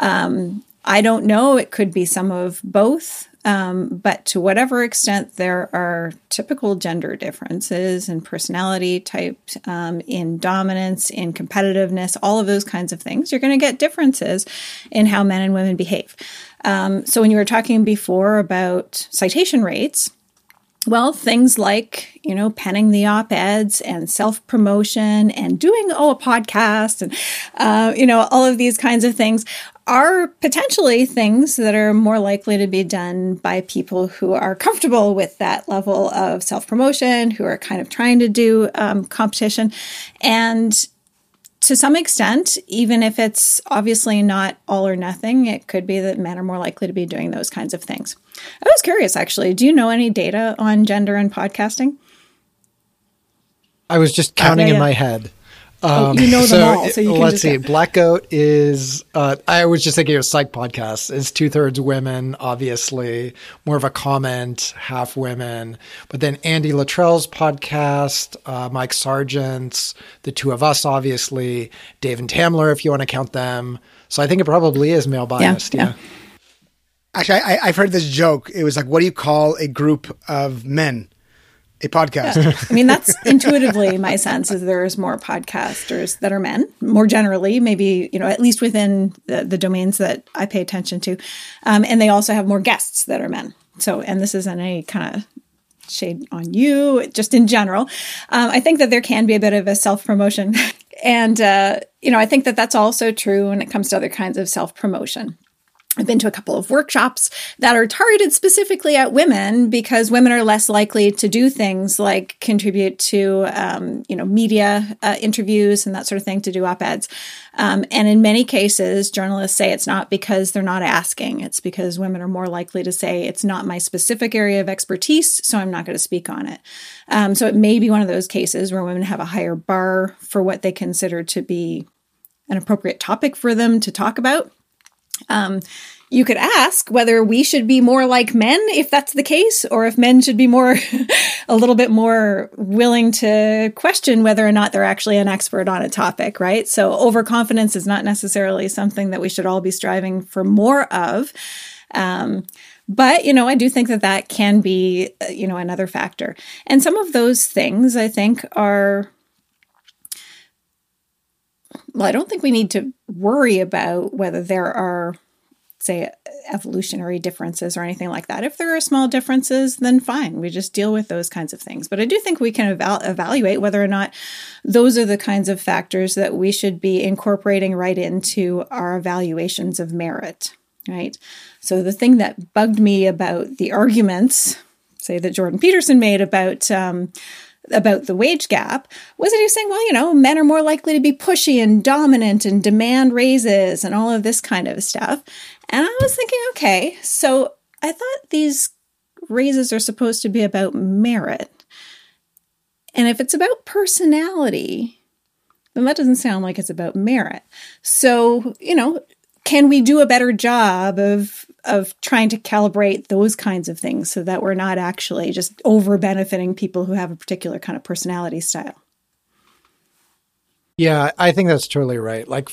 Um, I don't know. It could be some of both. Um, but to whatever extent there are typical gender differences in personality type, um, in dominance, in competitiveness, all of those kinds of things, you're going to get differences in how men and women behave. Um, so when you were talking before about citation rates, well, things like, you know, penning the op eds and self promotion and doing, oh, a podcast and, uh, you know, all of these kinds of things are potentially things that are more likely to be done by people who are comfortable with that level of self promotion, who are kind of trying to do um, competition. And to some extent, even if it's obviously not all or nothing, it could be that men are more likely to be doing those kinds of things. I was curious actually, do you know any data on gender and podcasting? I was just counting uh, yeah, in my head. Um, oh, you know them so, all, so you can let's see. Black Goat is. Uh, I was just thinking of psych podcasts. It's two thirds women, obviously, more of a comment, half women. But then Andy Luttrell's podcast, uh, Mike Sargent's, the two of us, obviously, Dave and Tamler, if you want to count them. So I think it probably is male biased. yeah. yeah. Actually, I, have heard this joke. It was like, what do you call a group of men? a podcast. Yeah. I mean, that's intuitively my sense is there's more podcasters that are men, more generally, maybe, you know, at least within the, the domains that I pay attention to. Um, and they also have more guests that are men. So, and this isn't any kind of shade on you, just in general. Um, I think that there can be a bit of a self promotion. and, uh, you know, I think that that's also true when it comes to other kinds of self promotion. I've been to a couple of workshops that are targeted specifically at women because women are less likely to do things like contribute to, um, you know, media uh, interviews and that sort of thing to do op eds. Um, and in many cases, journalists say it's not because they're not asking; it's because women are more likely to say it's not my specific area of expertise, so I'm not going to speak on it. Um, so it may be one of those cases where women have a higher bar for what they consider to be an appropriate topic for them to talk about. Um, you could ask whether we should be more like men if that's the case, or if men should be more, a little bit more willing to question whether or not they're actually an expert on a topic, right? So overconfidence is not necessarily something that we should all be striving for more of. Um, but, you know, I do think that that can be, uh, you know, another factor. And some of those things I think are well, I don't think we need to worry about whether there are, say, evolutionary differences or anything like that. If there are small differences, then fine. We just deal with those kinds of things. But I do think we can eval- evaluate whether or not those are the kinds of factors that we should be incorporating right into our evaluations of merit, right? So the thing that bugged me about the arguments, say, that Jordan Peterson made about, um, about the wage gap was that he was saying, well, you know, men are more likely to be pushy and dominant and demand raises and all of this kind of stuff. And I was thinking, okay, so I thought these raises are supposed to be about merit. And if it's about personality, then that doesn't sound like it's about merit. So, you know, can we do a better job of of trying to calibrate those kinds of things so that we're not actually just over benefiting people who have a particular kind of personality style? Yeah, I think that's totally right. Like,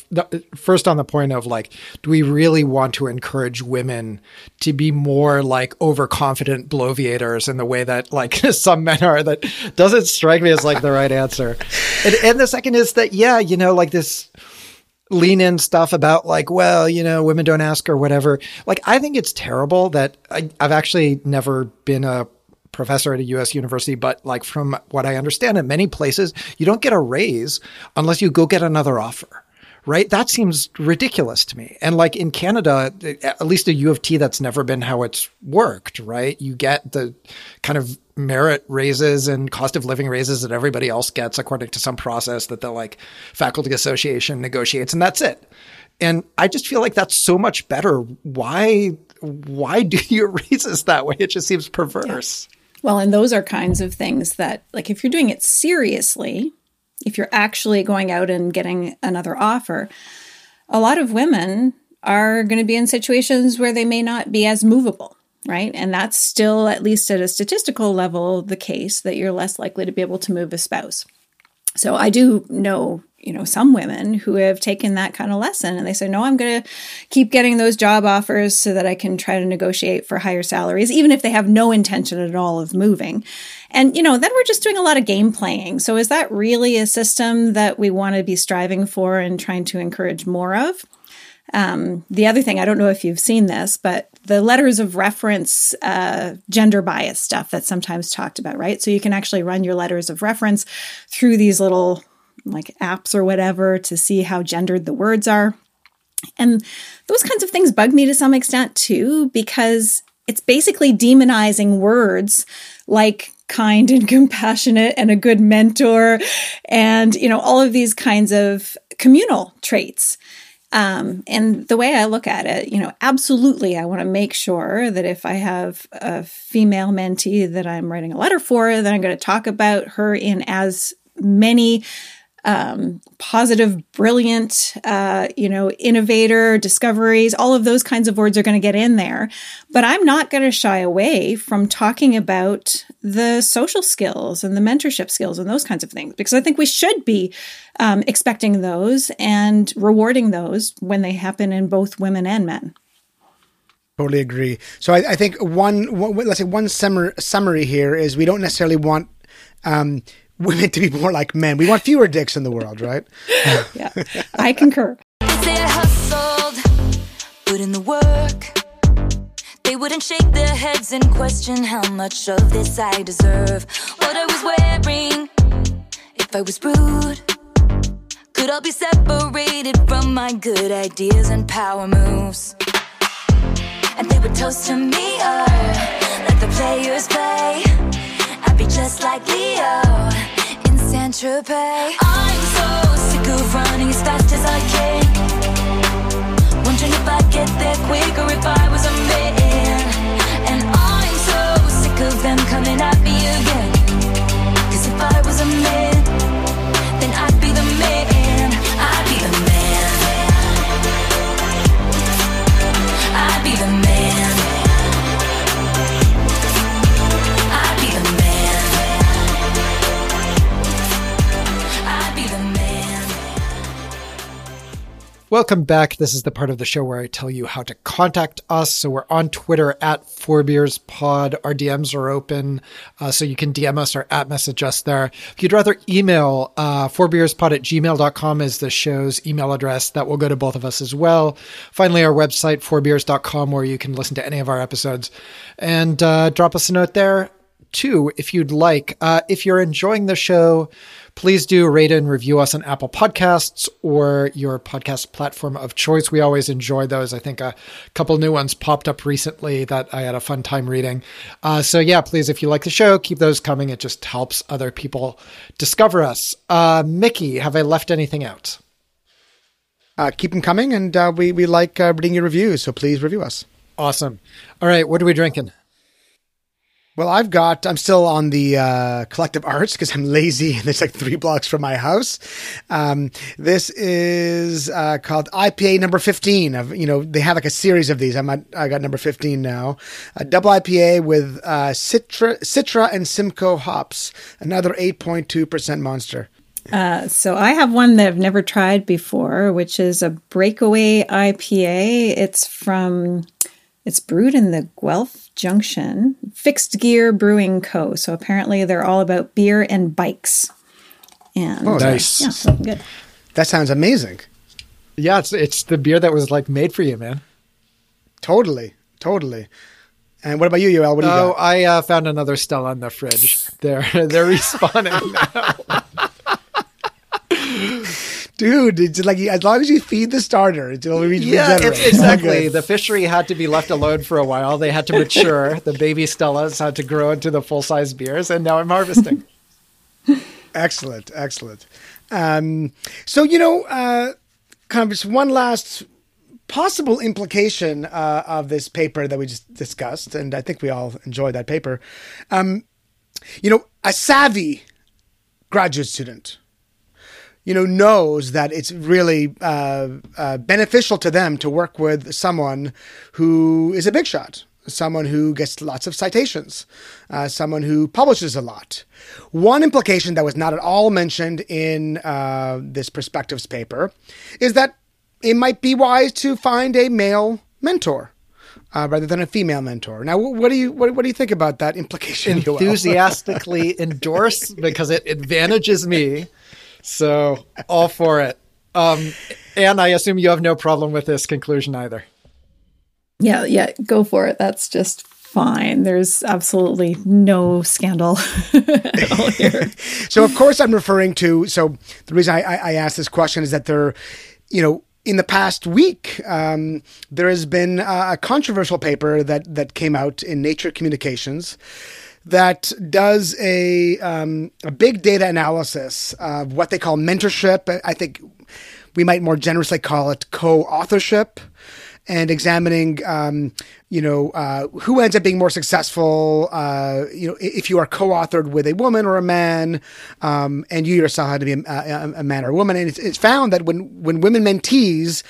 first on the point of like, do we really want to encourage women to be more like overconfident bloviators in the way that like some men are? That doesn't strike me as like the right answer. And, and the second is that, yeah, you know, like this lean in stuff about like, well, you know, women don't ask or whatever. Like, I think it's terrible that I, I've actually never been a professor at a US university, but like from what I understand in many places, you don't get a raise unless you go get another offer. right? That seems ridiculous to me. And like in Canada, at least a U of T, that's never been how it's worked, right? You get the kind of merit raises and cost of living raises that everybody else gets according to some process that the like faculty association negotiates, and that's it. And I just feel like that's so much better. Why why do you raises that way? It just seems perverse. Yeah. Well, and those are kinds of things that like if you're doing it seriously, if you're actually going out and getting another offer, a lot of women are going to be in situations where they may not be as movable, right? And that's still, at least at a statistical level, the case that you're less likely to be able to move a spouse. So I do know you know some women who have taken that kind of lesson and they say no i'm going to keep getting those job offers so that i can try to negotiate for higher salaries even if they have no intention at all of moving and you know then we're just doing a lot of game playing so is that really a system that we want to be striving for and trying to encourage more of um, the other thing, I don't know if you've seen this, but the letters of reference, uh, gender bias stuff that's sometimes talked about, right? So you can actually run your letters of reference through these little like apps or whatever to see how gendered the words are. And those kinds of things bug me to some extent too, because it's basically demonizing words like kind and compassionate and a good mentor and, you know, all of these kinds of communal traits. Um, and the way I look at it, you know, absolutely, I want to make sure that if I have a female mentee that I'm writing a letter for, that I'm going to talk about her in as many um, positive, brilliant, uh, you know, innovator, discoveries, all of those kinds of words are going to get in there. But I'm not going to shy away from talking about the social skills and the mentorship skills and those kinds of things because I think we should be um, expecting those and rewarding those when they happen in both women and men. Totally agree. So I, I think one, one, let's say one summary, summary here is we don't necessarily want um, women to be more like men. We want fewer dicks in the world, right? yeah, I concur. Say I hustled, put in the work. They wouldn't shake their heads and question how much of this I deserve. What I was wearing, if I was rude, could all be separated from my good ideas and power moves. And they would toast to me, or let the players play. I'd be just like Leo in Saint Tropez. I'm so sick of running as fast as I can. Wondering if I'd get there quicker if I was a man. And I'm so sick of them coming at me again. Cause if I was a man, Welcome back. This is the part of the show where I tell you how to contact us. So we're on Twitter at Four Beers Pod. Our DMs are open, uh, so you can DM us or at message us there. If you'd rather email, uh, fourbeerspod at gmail.com is the show's email address. That will go to both of us as well. Finally, our website, fourbeers.com, where you can listen to any of our episodes. And uh, drop us a note there, too, if you'd like. Uh, if you're enjoying the show, please do rate and review us on Apple Podcasts or your podcast platform of choice. We always enjoy those. I think a couple new ones popped up recently that I had a fun time reading. Uh, so, yeah, please, if you like the show, keep those coming. It just helps other people discover us. Uh, Mickey, have I left anything out? Uh, keep them coming, and uh, we, we like uh, reading your reviews, so please review us. Awesome. All right, what are we drinking? Well, I've got, I'm still on the uh, collective arts because I'm lazy and it's like three blocks from my house. Um, this is uh, called IPA number 15. Of you know, they have like a series of these. I'm at, I got number 15 now. A double IPA with uh, Citra, Citra and Simcoe hops, another 8.2% monster. Uh, so I have one that I've never tried before, which is a breakaway IPA. It's from it's brewed in the Guelph Junction Fixed Gear Brewing Co. So apparently they're all about beer and bikes. And oh, nice. Uh, yeah, so good. That sounds amazing. Yeah, it's it's the beer that was like made for you, man. Totally, totally. And what about you, Yoel? What do you oh, got? I uh, found another Stella in the fridge. They're they're respawning now. dude. It's like as long as you feed the starter, it'll re- Yeah, regenerate. exactly. The fishery had to be left alone for a while. They had to mature. the baby Stellas had to grow into the full size beers, and now I'm harvesting. Excellent, excellent. Um, so you know, uh, kind of just one last possible implication uh, of this paper that we just discussed, and I think we all enjoyed that paper. Um, you know, a savvy graduate student, you know, knows that it's really uh, uh, beneficial to them to work with someone who is a big shot, someone who gets lots of citations, uh, someone who publishes a lot. One implication that was not at all mentioned in uh, this perspectives paper is that it might be wise to find a male mentor. Uh, rather than a female mentor. Now, what do you what, what do you think about that implication? Enthusiastically endorse because it advantages me. So all for it. Um, and I assume you have no problem with this conclusion either. Yeah, yeah, go for it. That's just fine. There's absolutely no scandal at all here. So of course I'm referring to. So the reason I, I, I asked this question is that there, you know, in the past week, um, there has been a controversial paper that that came out in Nature Communications that does a um, a big data analysis of what they call mentorship. I think we might more generously call it co-authorship and examining, um, you know, uh, who ends up being more successful. Uh, you know, if you are co-authored with a woman or a man, um, and you yourself had to be a, a, man or a woman, and it's, it's, found that when when women mentees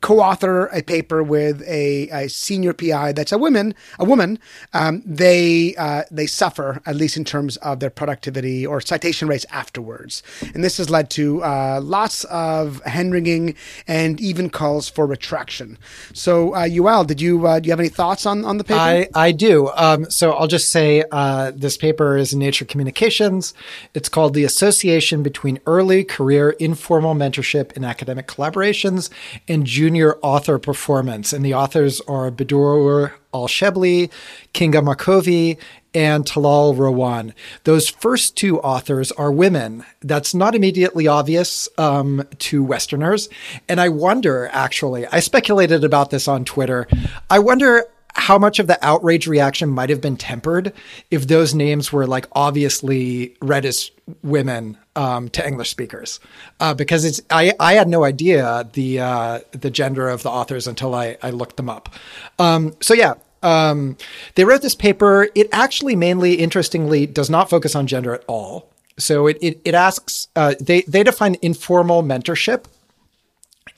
co-author a paper with a, a, senior PI that's a woman, a woman, um, they uh, they suffer at least in terms of their productivity or citation rates afterwards, and this has led to uh, lots of hand wringing and even calls for retraction. So, uh, Yoel, did you uh, do you have any thoughts on, on the paper? I, I do. Um, so I'll just say uh, this paper is in Nature Communications. It's called The Association Between Early Career Informal Mentorship in Academic Collaborations and Junior Author Performance. And the authors are Bedour Al Shebly, Kinga Makovi, and Talal Rahwan. Those first two authors are women. That's not immediately obvious um, to Westerners. And I wonder, actually, I speculated about this on Twitter. I wonder how much of the outrage reaction might have been tempered if those names were like obviously read as women um, to English speakers, uh, because it's I, I had no idea the uh, the gender of the authors until I, I looked them up. Um, so yeah, um, they wrote this paper. It actually mainly, interestingly, does not focus on gender at all. So it it, it asks uh, they they define informal mentorship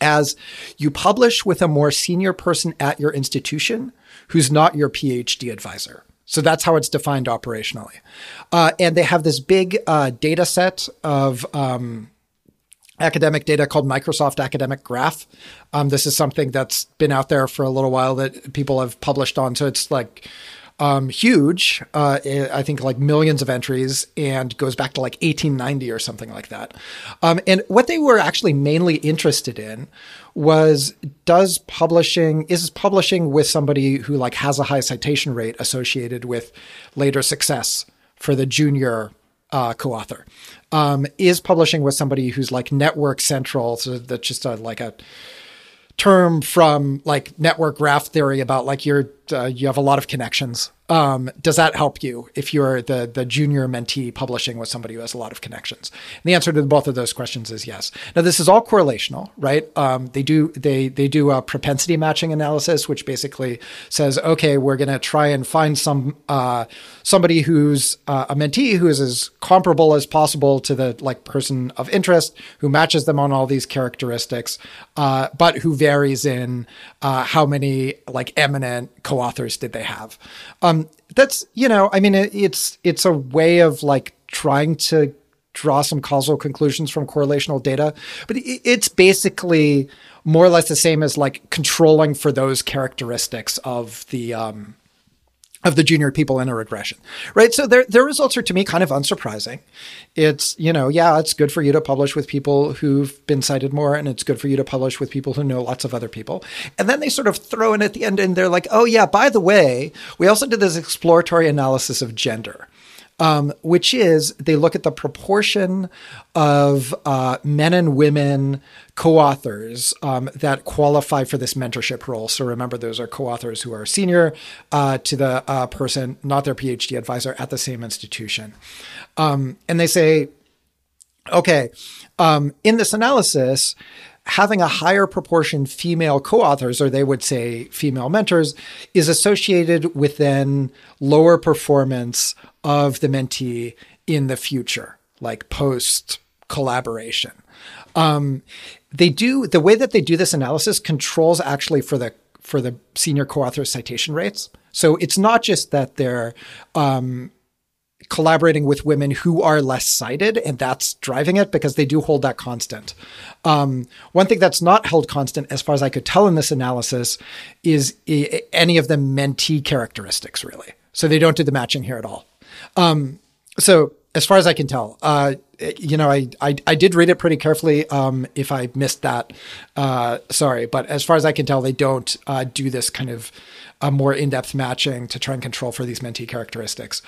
as you publish with a more senior person at your institution who's not your PhD advisor. So that's how it's defined operationally. Uh, and they have this big uh, data set of um, academic data called Microsoft Academic Graph. Um, this is something that's been out there for a little while that people have published on. So it's like um, huge. Uh, I think like millions of entries and goes back to like 1890 or something like that. Um, and what they were actually mainly interested in was does publishing is publishing with somebody who like has a high citation rate associated with later success for the junior uh, co-author? Um, is publishing with somebody who's like network central so that's just a, like a term from like network graph theory about like you're uh, you have a lot of connections um, does that help you if you're the the junior mentee publishing with somebody who has a lot of connections? And the answer to both of those questions is yes. Now this is all correlational right? Um, they do they they do a propensity matching analysis which basically says okay we're going to try and find some uh, somebody who's uh, a mentee who is as comparable as possible to the like person of interest who matches them on all these characteristics uh, but who varies in uh, how many like eminent co-authors did they have. Um, that's you know i mean it, it's it's a way of like trying to draw some causal conclusions from correlational data but it, it's basically more or less the same as like controlling for those characteristics of the um, of the junior people in a regression, right? So their their results are to me kind of unsurprising. It's you know yeah, it's good for you to publish with people who've been cited more, and it's good for you to publish with people who know lots of other people. And then they sort of throw in at the end, and they're like, oh yeah, by the way, we also did this exploratory analysis of gender. Um, which is they look at the proportion of uh, men and women co-authors um, that qualify for this mentorship role. So remember, those are co-authors who are senior uh, to the uh, person, not their PhD advisor, at the same institution. Um, and they say, okay, um, in this analysis, having a higher proportion female co-authors, or they would say female mentors, is associated with then lower performance of the mentee in the future, like post collaboration. Um, they do the way that they do this analysis controls actually for the for the senior co-author citation rates. So it's not just that they're um, collaborating with women who are less cited, and that's driving it because they do hold that constant. Um, one thing that's not held constant, as far as I could tell in this analysis, is I- any of the mentee characteristics, really. So they don't do the matching here at all. Um, so as far as I can tell, uh, you know, I, I, I did read it pretty carefully. Um, if I missed that, uh, sorry, but as far as I can tell, they don't uh, do this kind of a more in-depth matching to try and control for these mentee characteristics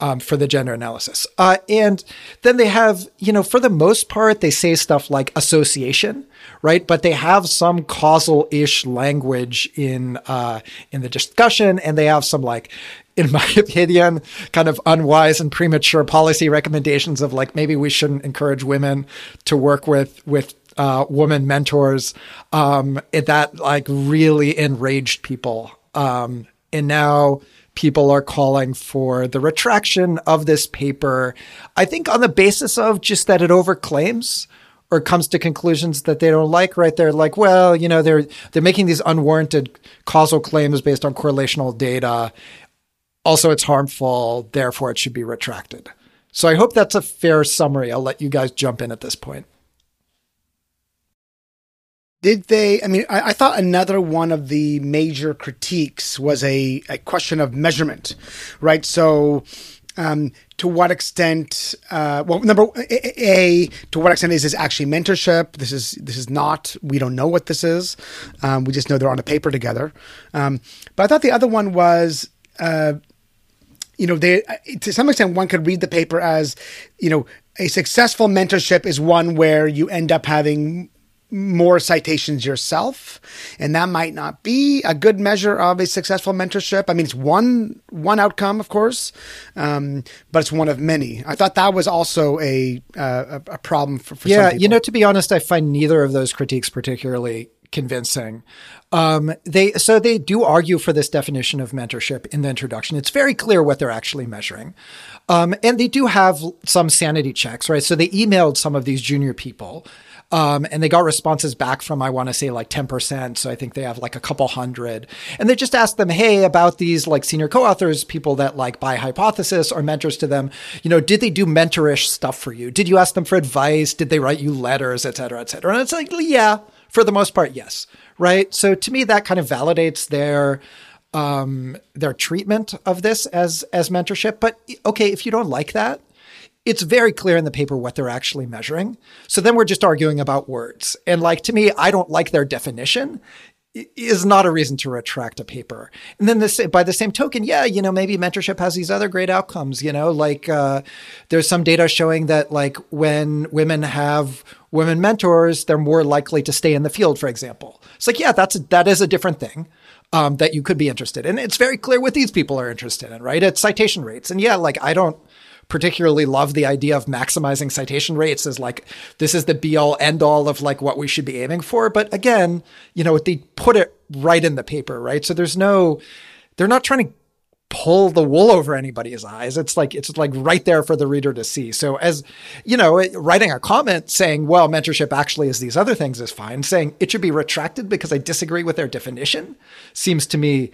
um, for the gender analysis. Uh, and then they have, you know, for the most part, they say stuff like association, right? But they have some causal-ish language in uh, in the discussion, and they have some like in my opinion, kind of unwise and premature policy recommendations of like maybe we shouldn't encourage women to work with with uh, woman mentors. Um, it, that like really enraged people, um, and now people are calling for the retraction of this paper. I think on the basis of just that it overclaims or comes to conclusions that they don't like right they're like well you know they're they're making these unwarranted causal claims based on correlational data also, it's harmful, therefore, it should be retracted. So I hope that's a fair summary. I'll let you guys jump in at this point. Did they? I mean, I, I, thought another one of the major critiques was a, a question of measurement, right? So, um, to what extent? Uh, well, number a, a, to what extent is this actually mentorship? This is this is not. We don't know what this is. Um, we just know they're on a paper together. Um, but I thought the other one was. Uh, you know, they to some extent one could read the paper as, you know, a successful mentorship is one where you end up having more citations yourself and that might not be a good measure of a successful mentorship i mean it's one one outcome of course um, but it's one of many i thought that was also a uh, a problem for, for yeah you know to be honest i find neither of those critiques particularly convincing. Um, they so they do argue for this definition of mentorship in the introduction. It's very clear what they're actually measuring, um, and they do have some sanity checks, right? So they emailed some of these junior people. Um, and they got responses back from, I want to say like 10%. So I think they have like a couple hundred. And they just asked them, Hey, about these like senior co-authors, people that like by hypothesis are mentors to them, you know, did they do mentorish stuff for you? Did you ask them for advice? Did they write you letters, et cetera, et cetera? And it's like, yeah, for the most part, yes. Right. So to me, that kind of validates their um, their treatment of this as as mentorship. But okay, if you don't like that, it's very clear in the paper what they're actually measuring. So then we're just arguing about words. And like to me, I don't like their definition is not a reason to retract a paper. And then this, by the same token, yeah, you know, maybe mentorship has these other great outcomes, you know, like, uh, there's some data showing that like when women have women mentors, they're more likely to stay in the field, for example. It's like, yeah, that's, that is a different thing. Um, that you could be interested in. It's very clear what these people are interested in, right? It's citation rates. And yeah, like I don't, particularly love the idea of maximizing citation rates as like this is the be all end all of like what we should be aiming for. But again, you know, they put it right in the paper, right? So there's no, they're not trying to pull the wool over anybody's eyes. It's like it's like right there for the reader to see. So as you know, writing a comment saying, "Well, mentorship actually is these other things" is fine. Saying it should be retracted because I disagree with their definition seems to me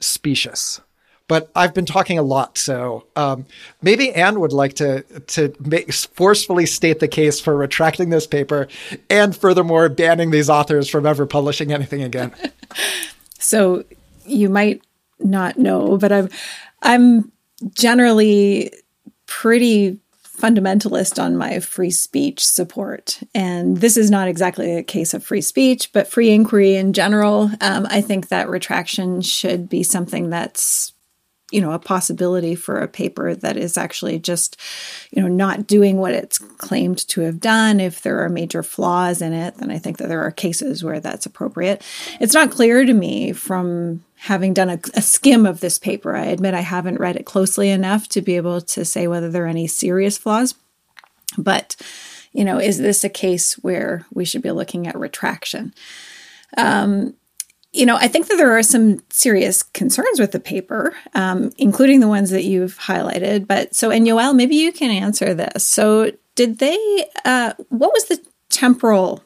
specious but I've been talking a lot, so um, maybe Anne would like to to make, forcefully state the case for retracting this paper, and furthermore banning these authors from ever publishing anything again. so you might not know, but I'm I'm generally pretty fundamentalist on my free speech support. And this is not exactly a case of free speech, but free inquiry in general. Um, I think that retraction should be something that's you know a possibility for a paper that is actually just you know not doing what it's claimed to have done. If there are major flaws in it then i think that there are cases where that's appropriate. It's not clear to me from having done a, a skim of this paper. I admit i haven't read it closely enough to be able to say whether there are any serious flaws. But you know is this a case where we should be looking at retraction? Um, you know, I think that there are some serious concerns with the paper, um, including the ones that you've highlighted. But so, and Yoel, maybe you can answer this. So, did they? Uh, what was the temporal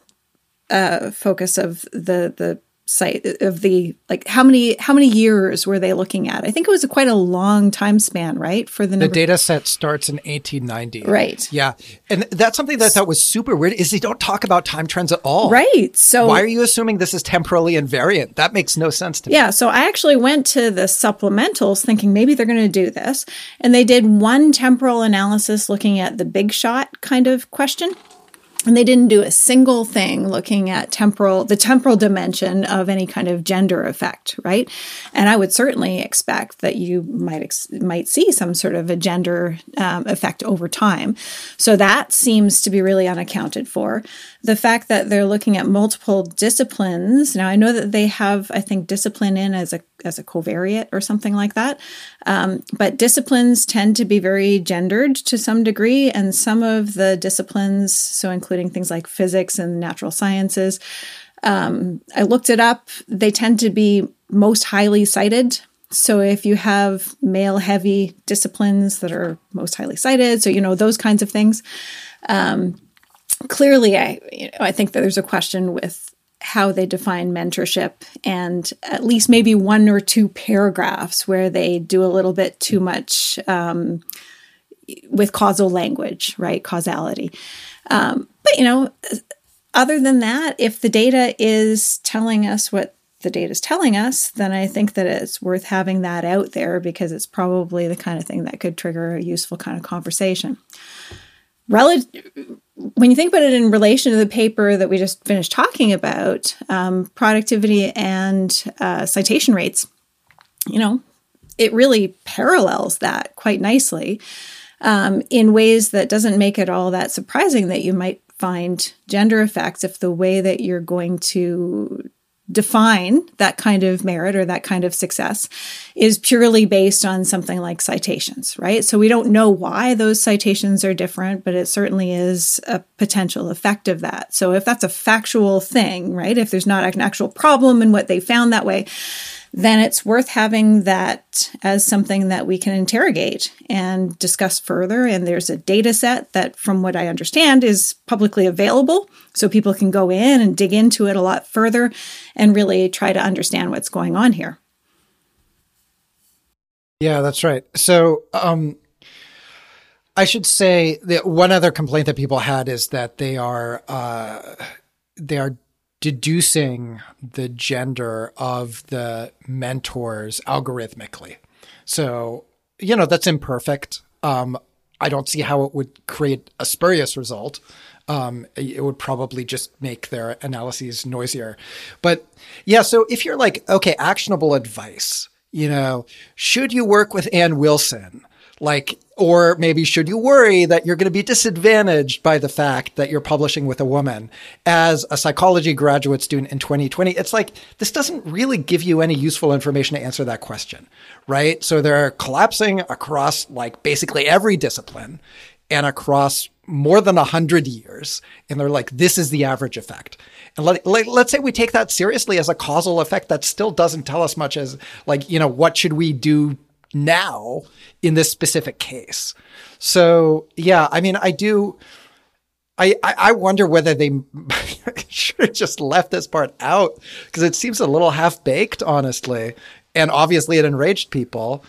uh, focus of the the site of the like how many how many years were they looking at? I think it was a, quite a long time span, right? For the the data set starts in 1890, right? Yeah, and that's something that I thought was super weird is they don't talk about time trends at all, right? So why are you assuming this is temporally invariant? That makes no sense to me. Yeah, so I actually went to the supplementals thinking maybe they're going to do this, and they did one temporal analysis looking at the big shot kind of question and they didn't do a single thing looking at temporal the temporal dimension of any kind of gender effect right? And i would certainly expect that you might ex- might see some sort of a gender um, effect over time. So that seems to be really unaccounted for. The fact that they're looking at multiple disciplines now i know that they have i think discipline in as a as a covariate or something like that. Um, but disciplines tend to be very gendered to some degree and some of the disciplines so including things like physics and natural sciences um, i looked it up they tend to be most highly cited. So if you have male heavy disciplines that are most highly cited so you know those kinds of things um, clearly, I you know, I think that there's a question with how they define mentorship and at least maybe one or two paragraphs where they do a little bit too much um, with causal language, right? Causality. Um, but, you know, other than that, if the data is telling us what the data is telling us, then I think that it's worth having that out there because it's probably the kind of thing that could trigger a useful kind of conversation. Relative when you think about it in relation to the paper that we just finished talking about, um, productivity and uh, citation rates, you know, it really parallels that quite nicely um, in ways that doesn't make it all that surprising that you might find gender effects if the way that you're going to define that kind of merit or that kind of success is purely based on something like citations, right? So we don't know why those citations are different, but it certainly is a potential effect of that. So if that's a factual thing, right? If there's not an actual problem in what they found that way, then it's worth having that as something that we can interrogate and discuss further. And there's a data set that, from what I understand, is publicly available. So people can go in and dig into it a lot further and really try to understand what's going on here. Yeah, that's right. So, um, I should say that one other complaint that people had is that they are uh, they are deducing the gender of the mentors algorithmically. So, you know, that's imperfect. Um, I don't see how it would create a spurious result. Um, it would probably just make their analyses noisier. But yeah, so if you're like, okay, actionable advice, you know, should you work with Anne Wilson? Like, or maybe should you worry that you're going to be disadvantaged by the fact that you're publishing with a woman as a psychology graduate student in 2020? It's like, this doesn't really give you any useful information to answer that question, right? So they're collapsing across like basically every discipline and across more than a hundred years. And they're like, this is the average effect. And let, let, let's say we take that seriously as a causal effect that still doesn't tell us much as like, you know, what should we do now in this specific case. So yeah, I mean, I do. I, I wonder whether they should have just left this part out because it seems a little half baked, honestly. And obviously it enraged people.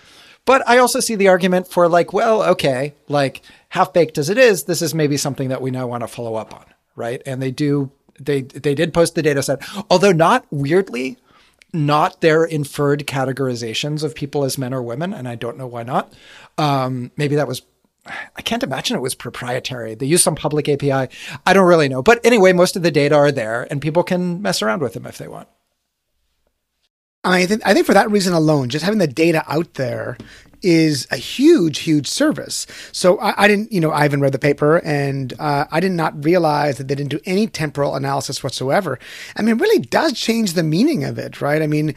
But I also see the argument for like, well, okay, like half baked as it is, this is maybe something that we now want to follow up on, right? And they do, they they did post the data set, although not weirdly not their inferred categorizations of people as men or women, and I don't know why not. Um, maybe that was. I can't imagine it was proprietary. They use some public API. I don't really know. But anyway, most of the data are there and people can mess around with them if they want. I think I think for that reason alone, just having the data out there is a huge, huge service. So I, I didn't, you know, I haven't read the paper, and uh, I did not realize that they didn't do any temporal analysis whatsoever. I mean, it really does change the meaning of it, right? I mean.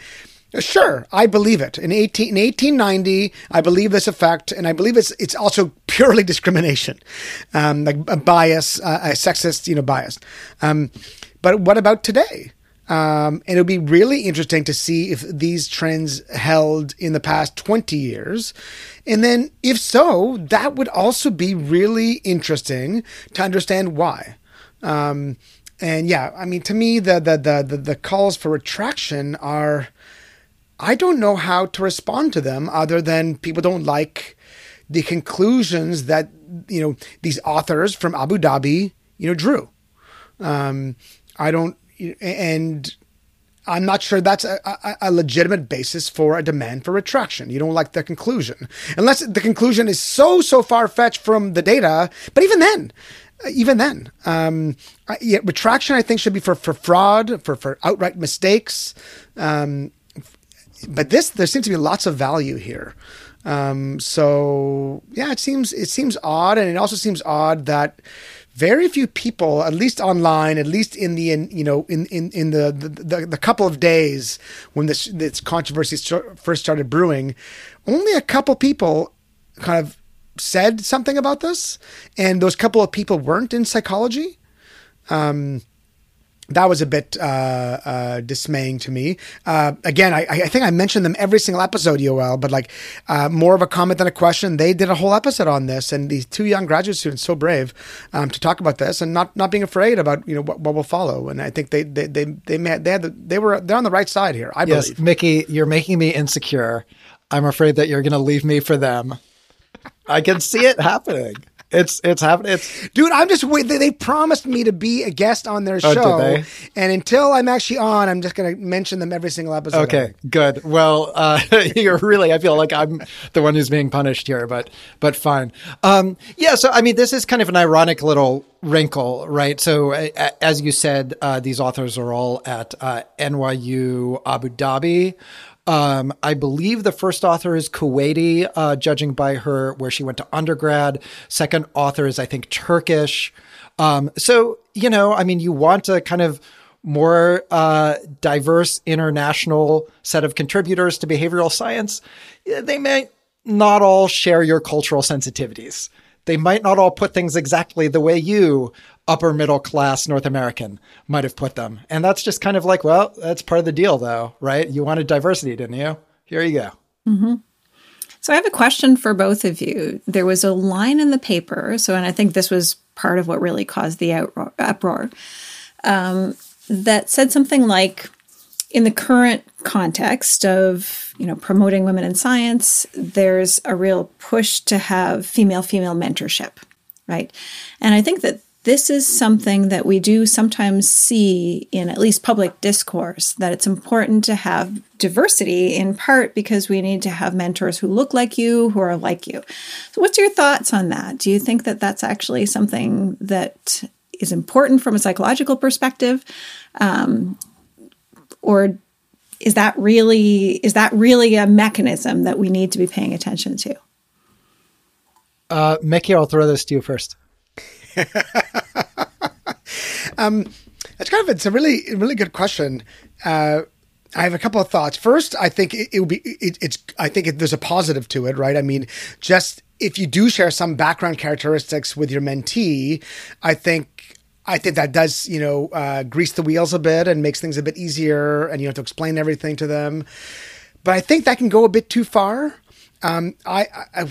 Sure, I believe it. In, 18, in 1890, I believe this effect, and I believe it's it's also purely discrimination, um, like a bias, uh, a sexist, you know, bias. Um, but what about today? Um, and it'll be really interesting to see if these trends held in the past 20 years. And then, if so, that would also be really interesting to understand why. Um, and yeah, I mean, to me, the, the, the, the, the calls for retraction are, I don't know how to respond to them other than people don't like the conclusions that, you know, these authors from Abu Dhabi, you know, drew. Um, I don't, and I'm not sure that's a, a, a, legitimate basis for a demand for retraction. You don't like the conclusion, unless the conclusion is so so far fetched from the data. But even then, uh, even then, um, yeah, retraction I think should be for for fraud, for for outright mistakes. Um, but this there seems to be lots of value here. Um, so yeah, it seems it seems odd, and it also seems odd that very few people, at least online, at least in the in, you know in in in the the, the, the couple of days when this this controversy st- first started brewing, only a couple people kind of said something about this, and those couple of people weren't in psychology. Um, that was a bit uh, uh, dismaying to me. Uh, again, I, I, think I mentioned them every single episode, Yoel, but like uh, more of a comment than a question. They did a whole episode on this, and these two young graduate students, so brave um, to talk about this and not, not being afraid about you know what, what will follow. And I think they they they they, may, they had the, they were they're on the right side here. I yes, believe. Mickey, you're making me insecure. I'm afraid that you're going to leave me for them. I can see it happening. It's it's happening. It's dude. I'm just wait. They, they, promised me to be a guest on their oh, show, and until I'm actually on, I'm just going to mention them every single episode. Okay, good. Well, uh, you're really. I feel like I'm the one who's being punished here, but but fine. Um, yeah. So I mean, this is kind of an ironic little wrinkle, right? So uh, as you said, uh, these authors are all at uh, NYU Abu Dhabi. Um, I believe the first author is Kuwaiti, uh, judging by her where she went to undergrad. Second author is, I think, Turkish. Um, so, you know, I mean, you want a kind of more uh, diverse international set of contributors to behavioral science. They may not all share your cultural sensitivities. They might not all put things exactly the way you upper middle class North American might have put them. And that's just kind of like, well, that's part of the deal, though, right? You wanted diversity, didn't you? Here you go. Mm-hmm. So I have a question for both of you. There was a line in the paper, so and I think this was part of what really caused the uproar, um, that said something like, in the current context of you know promoting women in science, there's a real push to have female female mentorship, right? And I think that this is something that we do sometimes see in at least public discourse that it's important to have diversity in part because we need to have mentors who look like you who are like you. So what's your thoughts on that? Do you think that that's actually something that is important from a psychological perspective? Um, or is that really is that really a mechanism that we need to be paying attention to? Uh, Mickey, I'll throw this to you first. um, kind of it's a really really good question. Uh, I have a couple of thoughts. First, I think it, it be it, it's I think it, there's a positive to it, right? I mean, just if you do share some background characteristics with your mentee, I think I think that does, you know, uh, grease the wheels a bit and makes things a bit easier, and you don't have to explain everything to them. But I think that can go a bit too far. Um, I, I, uh,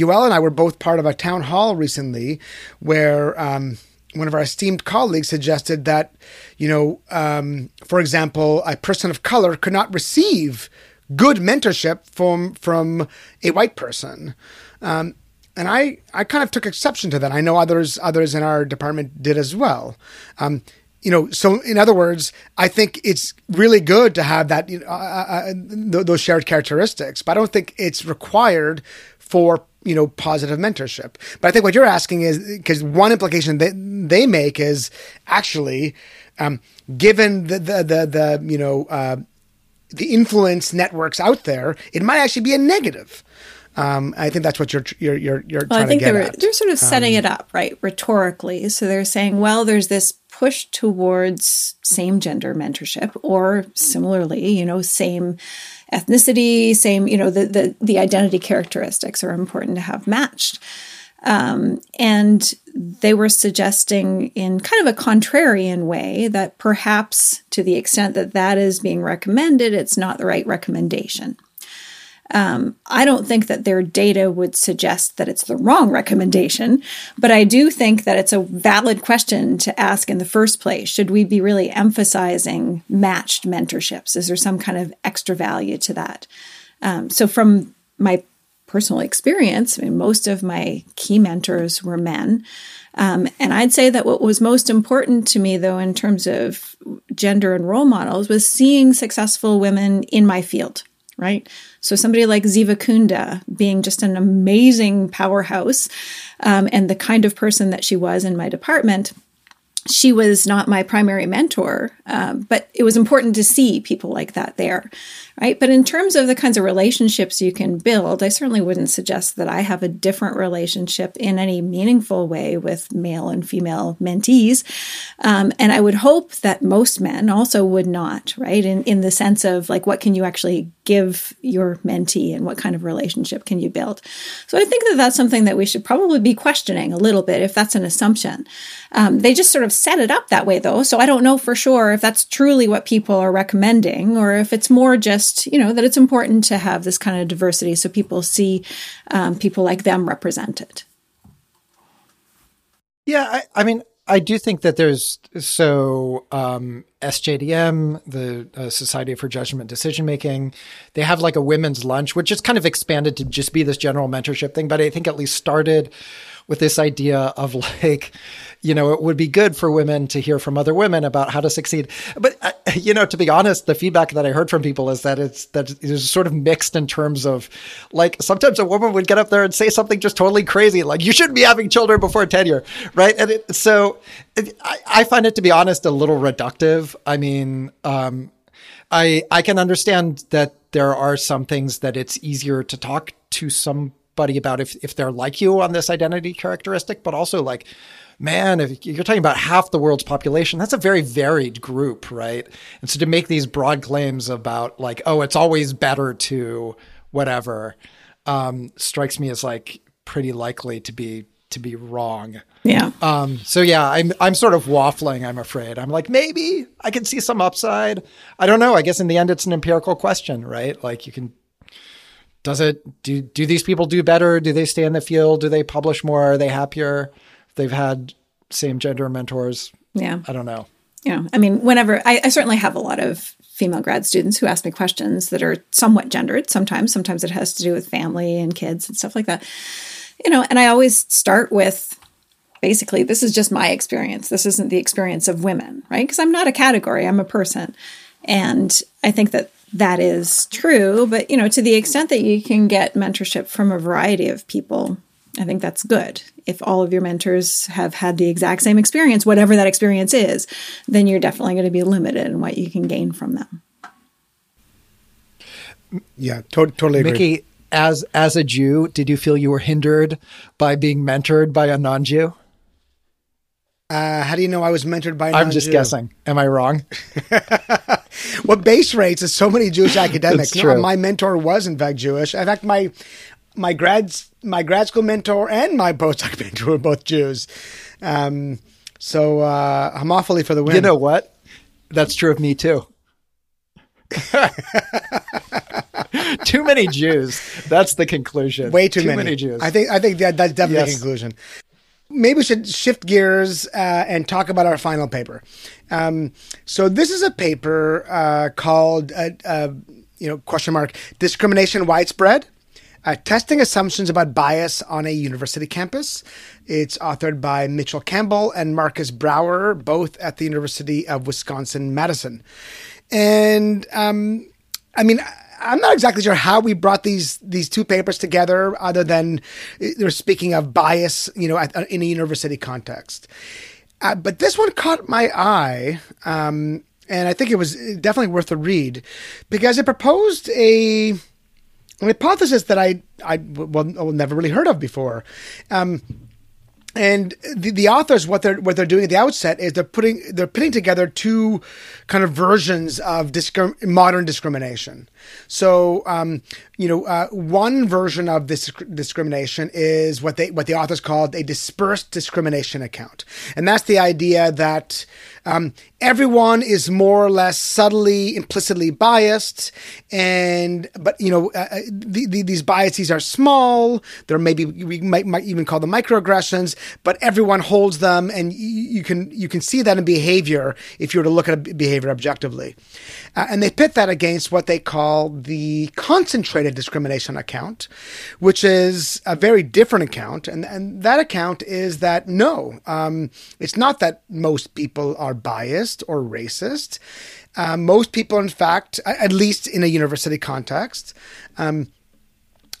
Yoel and I were both part of a town hall recently where um, one of our esteemed colleagues suggested that, you know, um, for example, a person of color could not receive good mentorship from from a white person. Um, and I, I kind of took exception to that. I know others others in our department did as well. You know, so in other words, I think it's really good to have that you know, uh, uh, those shared characteristics, but I don't think it's required for you know positive mentorship. But I think what you're asking is because one implication that they make is actually um, given the the the, the you know. Uh, the influence networks out there, it might actually be a negative. Um, I think that's what you're you're you're, you're well, trying I think to get they're, at. They're sort of setting um, it up right rhetorically. So they're saying, well, there's this push towards same gender mentorship, or similarly, you know, same ethnicity, same, you know, the the, the identity characteristics are important to have matched. Um, and they were suggesting, in kind of a contrarian way, that perhaps to the extent that that is being recommended, it's not the right recommendation. Um, I don't think that their data would suggest that it's the wrong recommendation, but I do think that it's a valid question to ask in the first place. Should we be really emphasizing matched mentorships? Is there some kind of extra value to that? Um, so, from my personal experience, I mean, most of my key mentors were men. Um, and I'd say that what was most important to me, though, in terms of gender and role models, was seeing successful women in my field right? So somebody like Ziva Kunda being just an amazing powerhouse um, and the kind of person that she was in my department she was not my primary mentor, um, but it was important to see people like that there, right? But in terms of the kinds of relationships you can build, I certainly wouldn't suggest that I have a different relationship in any meaningful way with male and female mentees. Um, and I would hope that most men also would not, right? In, in the sense of like, what can you actually give your mentee and what kind of relationship can you build? So I think that that's something that we should probably be questioning a little bit if that's an assumption. Um, they just sort of set it up that way, though. So I don't know for sure if that's truly what people are recommending or if it's more just, you know, that it's important to have this kind of diversity so people see um, people like them represented. Yeah, I, I mean, I do think that there's so um, SJDM, the uh, Society for Judgment Decision Making, they have like a women's lunch, which is kind of expanded to just be this general mentorship thing. But I think at least started with this idea of like, you know, it would be good for women to hear from other women about how to succeed. But uh, you know, to be honest, the feedback that I heard from people is that it's that it is sort of mixed in terms of like sometimes a woman would get up there and say something just totally crazy, like you shouldn't be having children before tenure, right? And it, so it, I, I, find it to be honest a little reductive. I mean, um, I I can understand that there are some things that it's easier to talk to some buddy about if, if they're like you on this identity characteristic, but also like, man, if you're talking about half the world's population, that's a very varied group, right? And so to make these broad claims about like, oh, it's always better to whatever, um, strikes me as like pretty likely to be to be wrong. Yeah. Um, so yeah, I'm I'm sort of waffling, I'm afraid. I'm like, maybe I can see some upside. I don't know. I guess in the end it's an empirical question, right? Like you can does it do do these people do better? Do they stay in the field? Do they publish more? Are they happier? They've had same gender mentors. Yeah. I don't know. Yeah. I mean, whenever I, I certainly have a lot of female grad students who ask me questions that are somewhat gendered sometimes. Sometimes it has to do with family and kids and stuff like that. You know, and I always start with basically this is just my experience. This isn't the experience of women, right? Because I'm not a category, I'm a person. And I think that that is true. But, you know, to the extent that you can get mentorship from a variety of people, I think that's good. If all of your mentors have had the exact same experience, whatever that experience is, then you're definitely going to be limited in what you can gain from them. Yeah, to- totally agree. Mickey, as as a Jew, did you feel you were hindered by being mentored by a non-Jew? Uh, how do you know I was mentored by? i I'm just guessing. Am I wrong? what base rates is so many Jewish academics. No, my mentor was in fact Jewish. In fact, my my grads my grad school mentor and my postdoc mentor were both Jews. Um, so uh, I'm awfully for the win. You know what? That's true of me too. too many Jews. That's the conclusion. Way too, too many. many. Jews. I think I think that, that's definitely yes. the conclusion maybe we should shift gears uh, and talk about our final paper. Um, so this is a paper uh, called, uh, uh you know, question mark, discrimination widespread. Uh, testing assumptions about bias on a university campus. It's authored by Mitchell Campbell and Markus Brauer, both at the University of Wisconsin Madison. And um, I mean, I'm not exactly sure how we brought these these two papers together, other than uh, they're speaking of bias, you know, in a university context. Uh, but this one caught my eye, um, and I think it was definitely worth a read because it proposed a an hypothesis that I I well, never really heard of before. Um, and the, the authors what they're what they're doing at the outset is they're putting they're putting together two kind of versions of discrim- modern discrimination so um, you know uh, one version of this discrimination is what they what the authors called a dispersed discrimination account and that's the idea that um, everyone is more or less subtly, implicitly biased, and but you know uh, uh, the, the, these biases are small. There maybe we might, might even call them microaggressions, but everyone holds them, and you, you can you can see that in behavior if you were to look at behavior objectively. Uh, and they pit that against what they call the concentrated discrimination account, which is a very different account. And, and that account is that no, um, it's not that most people are biased or racist. Uh, most people, in fact, at least in a university context, um,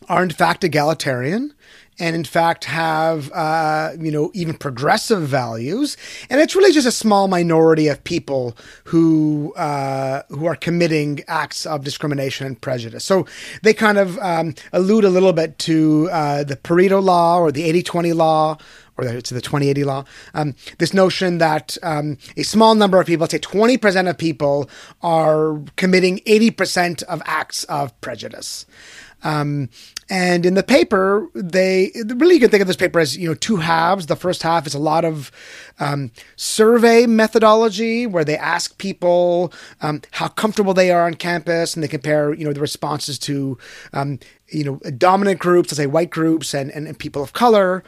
are in fact egalitarian and in fact have uh, you know even progressive values. And it's really just a small minority of people who uh, who are committing acts of discrimination and prejudice. So they kind of um, allude a little bit to uh, the Pareto law or the 80-20 law or it's the 2080 law, um, this notion that um, a small number of people, say 20% of people, are committing 80% of acts of prejudice. Um, and in the paper, they really you can think of this paper as you know two halves. The first half is a lot of um, survey methodology where they ask people um, how comfortable they are on campus, and they compare you know the responses to um, you know dominant groups, let's say white groups, and and, and people of color.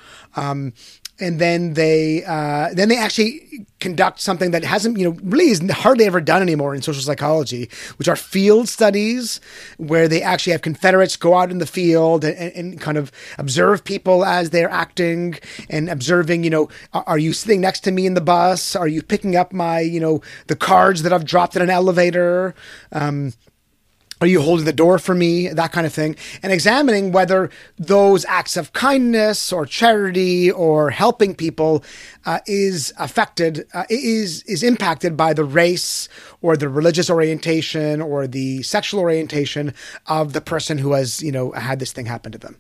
And then they uh, then they actually conduct something that hasn't you know really is hardly ever done anymore in social psychology, which are field studies where they actually have Confederates go out in the field and, and kind of observe people as they're acting and observing you know are you sitting next to me in the bus? Are you picking up my you know the cards that I've dropped in an elevator? Um, are you holding the door for me? That kind of thing. And examining whether those acts of kindness or charity or helping people uh, is affected, uh, is, is impacted by the race or the religious orientation or the sexual orientation of the person who has, you know, had this thing happen to them.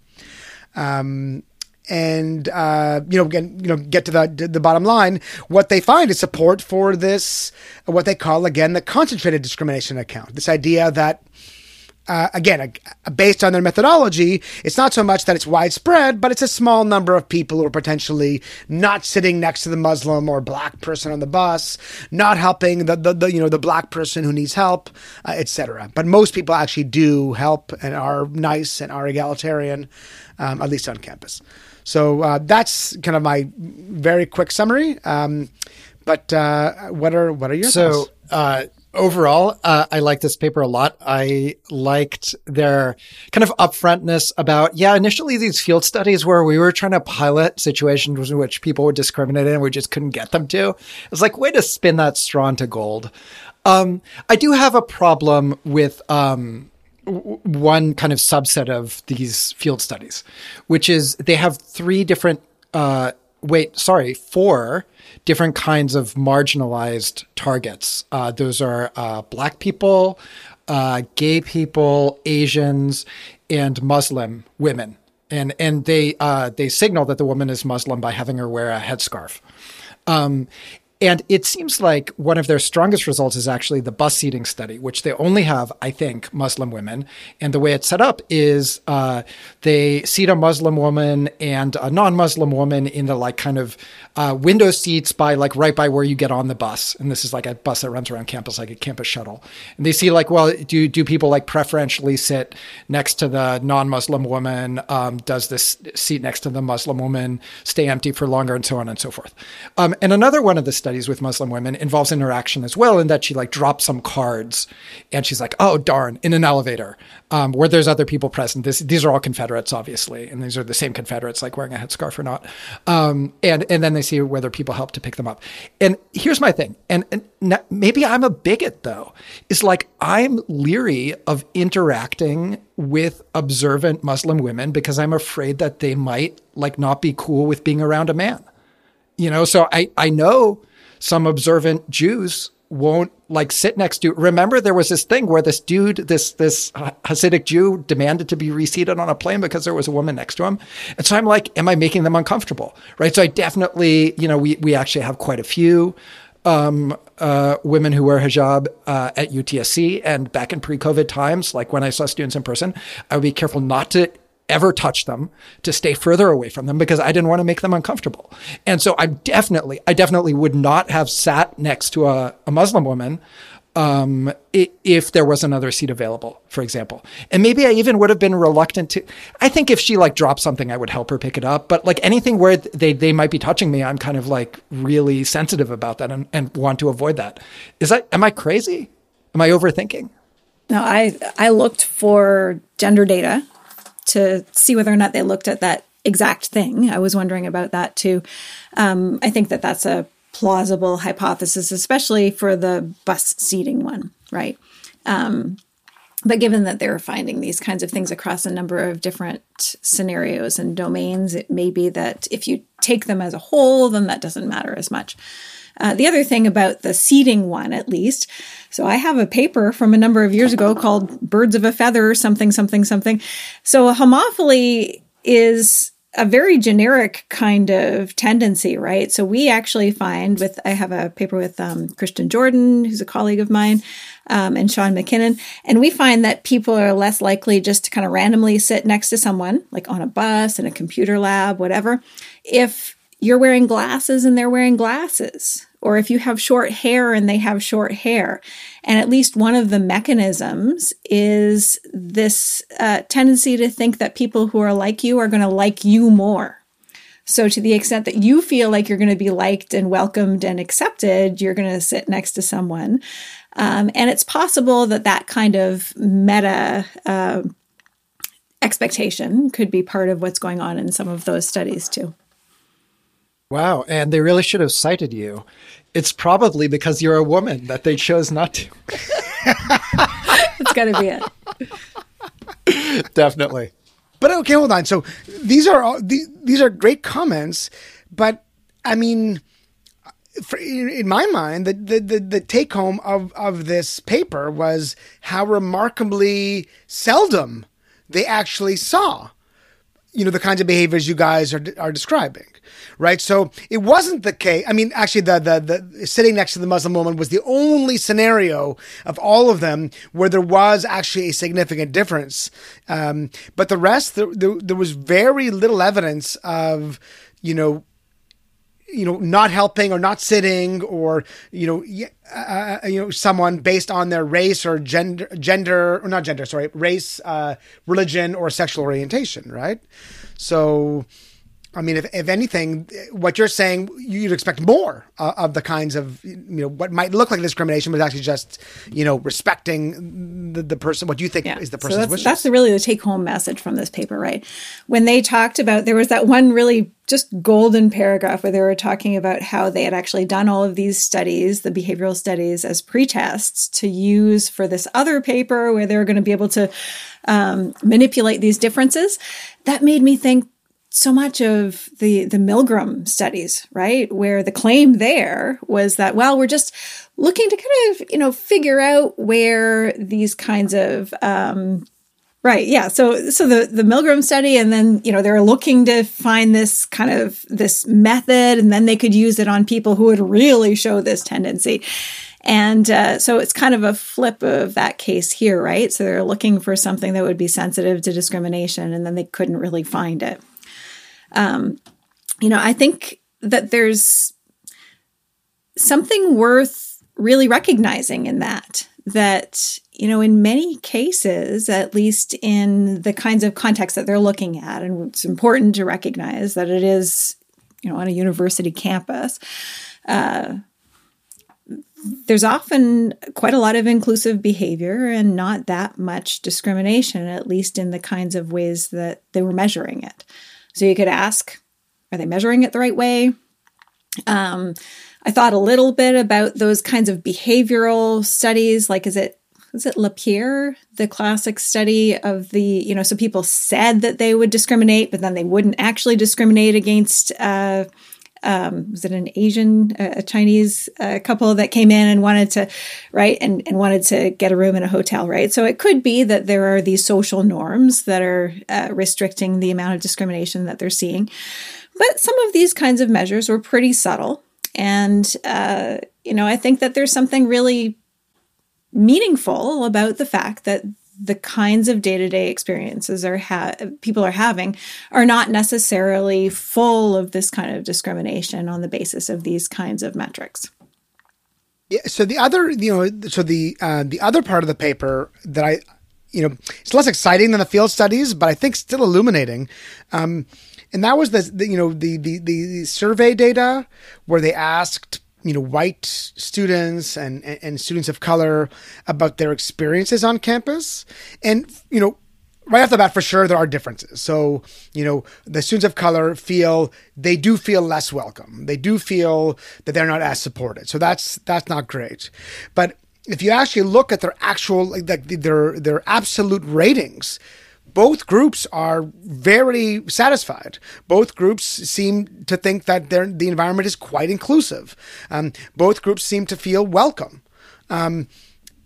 Um, and uh, you know, again, you know, get to the the bottom line. What they find is support for this, what they call again the concentrated discrimination account. This idea that uh, again, uh, based on their methodology, it's not so much that it's widespread, but it's a small number of people who are potentially not sitting next to the Muslim or black person on the bus, not helping the, the, the you know the black person who needs help, uh, etc. But most people actually do help and are nice and are egalitarian, um, at least on campus. So uh, that's kind of my very quick summary. Um, but uh, what are what are your so, thoughts? Uh, overall, uh, I like this paper a lot. I liked their kind of upfrontness about, yeah, initially these field studies where we were trying to pilot situations in which people would discriminate and we just couldn't get them to. It's like, way to spin that straw into gold. Um, I do have a problem with, um, one kind of subset of these field studies, which is they have three different, uh, wait, sorry, four different kinds of marginalized targets. Uh, those are uh, black people, uh, gay people, Asians, and Muslim women. And and they uh, they signal that the woman is Muslim by having her wear a headscarf. Um, and it seems like one of their strongest results is actually the bus seating study, which they only have, I think, Muslim women. And the way it's set up is uh, they seat a Muslim woman and a non-Muslim woman in the like kind of uh, window seats by like right by where you get on the bus. And this is like a bus that runs around campus, like a campus shuttle. And they see like, well, do do people like preferentially sit next to the non-Muslim woman? Um, does this seat next to the Muslim woman stay empty for longer, and so on and so forth? Um, and another one of the with Muslim women involves interaction as well, in that she like drops some cards, and she's like, oh darn, in an elevator um, where there's other people present. This, these are all Confederates, obviously, and these are the same Confederates, like wearing a headscarf or not. Um, and and then they see whether people help to pick them up. And here's my thing, and, and maybe I'm a bigot though, is like I'm leery of interacting with observant Muslim women because I'm afraid that they might like not be cool with being around a man. You know, so I I know some observant Jews won't like sit next to. Remember, there was this thing where this dude, this this Hasidic Jew, demanded to be reseated on a plane because there was a woman next to him, and so I'm like, am I making them uncomfortable? Right. So I definitely, you know, we we actually have quite a few um, uh, women who wear hijab uh, at UTSC, and back in pre-COVID times, like when I saw students in person, I would be careful not to ever touch them, to stay further away from them because I didn't want to make them uncomfortable. And so I definitely, I definitely would not have sat next to a, a Muslim woman um, if there was another seat available, for example. And maybe I even would have been reluctant to. I think if she like dropped something, I would help her pick it up. But like anything where they they might be touching me, I'm kind of like really sensitive about that and, and want to avoid that. Is that am I crazy? Am I overthinking? No, I I looked for gender data to see whether or not they looked at that exact thing. I was wondering about that too. Um, I think that that's a plausible hypothesis, especially for the bus seating one, right? Um, but given that they're finding these kinds of things across a number of different scenarios and domains, it may be that if you take them as a whole, then that doesn't matter as much. Uh, the other thing about the seating one, at least, so I have a paper from a number of years ago called Birds of a Feather, something, something, something. So homophily is a very generic kind of tendency, right? So we actually find with, I have a paper with um, Christian Jordan, who's a colleague of mine, um, and Sean Mackinnon, and we find that people are less likely just to kind of randomly sit next to someone, like on a bus, in a computer lab, whatever, if you're wearing glasses and they're wearing glasses, or if you have short hair and they have short hair. And at least one of the mechanisms is this uh, tendency to think that people who are like you are going to like you more. So, to the extent that you feel like you're going to be liked and welcomed and accepted, you're going to sit next to someone. Um, and it's possible that that kind of meta uh, expectation could be part of what's going on in some of those studies, too. Wow. And they really should have cited you. It's probably because you're a woman that they chose not to. it's got to be it. Definitely. But okay, hold on. So these are all, these, these are great comments, but I mean, for, in my mind, the, the, the, the take home of, of this paper was how remarkably seldom they actually saw, you know, the kinds of behaviors you guys are, are describing right? So it wasn't the case. I mean, actually, the, the the sitting next to the Muslim woman was the only scenario of all of them where there was actually a significant difference. Um, but the rest, there, there, there was very little evidence of, you know, you know, not helping or not sitting or, you know, uh, uh, you know, someone based on their race or gender, gender or not gender, sorry, race, uh, religion or sexual orientation, right? So, I mean, if, if anything, what you're saying, you'd expect more uh, of the kinds of, you know, what might look like discrimination, but actually just, you know, respecting the, the person, what you think yeah. is the person's so that's, wishes. That's really the take home message from this paper, right? When they talked about, there was that one really just golden paragraph where they were talking about how they had actually done all of these studies, the behavioral studies, as pretests to use for this other paper where they were going to be able to um, manipulate these differences. That made me think, so much of the the Milgram studies, right, where the claim there was that well, we're just looking to kind of you know figure out where these kinds of um, right, yeah. So so the the Milgram study, and then you know they're looking to find this kind of this method, and then they could use it on people who would really show this tendency. And uh, so it's kind of a flip of that case here, right? So they're looking for something that would be sensitive to discrimination, and then they couldn't really find it. Um, you know, I think that there's something worth really recognizing in that that you know in many cases at least in the kinds of context that they're looking at and it's important to recognize that it is you know on a university campus uh, there's often quite a lot of inclusive behavior and not that much discrimination at least in the kinds of ways that they were measuring it so you could ask, are they measuring it the right way? Um, I thought a little bit about those kinds of behavioral studies, like is it is it LaPiere, the classic study of the, you know, so people said that they would discriminate, but then they wouldn't actually discriminate against uh, um, was it an Asian, a Chinese uh, couple that came in and wanted to, right, and, and wanted to get a room in a hotel, right? So it could be that there are these social norms that are uh, restricting the amount of discrimination that they're seeing. But some of these kinds of measures were pretty subtle. And, uh, you know, I think that there's something really meaningful about the fact that the kinds of day-to-day experiences are ha- people are having are not necessarily full of this kind of discrimination on the basis of these kinds of metrics. Yeah. So the other, you know, so the uh, the other part of the paper that I, you know, it's less exciting than the field studies, but I think still illuminating. Um, and that was the, the you know the, the the survey data where they asked you know white students and, and students of color about their experiences on campus. And you know right off the bat for sure there are differences. So you know the students of color feel they do feel less welcome. They do feel that they're not as supported. So that's that's not great. But if you actually look at their actual like their their absolute ratings both groups are very satisfied. Both groups seem to think that the environment is quite inclusive. Um, both groups seem to feel welcome. Um,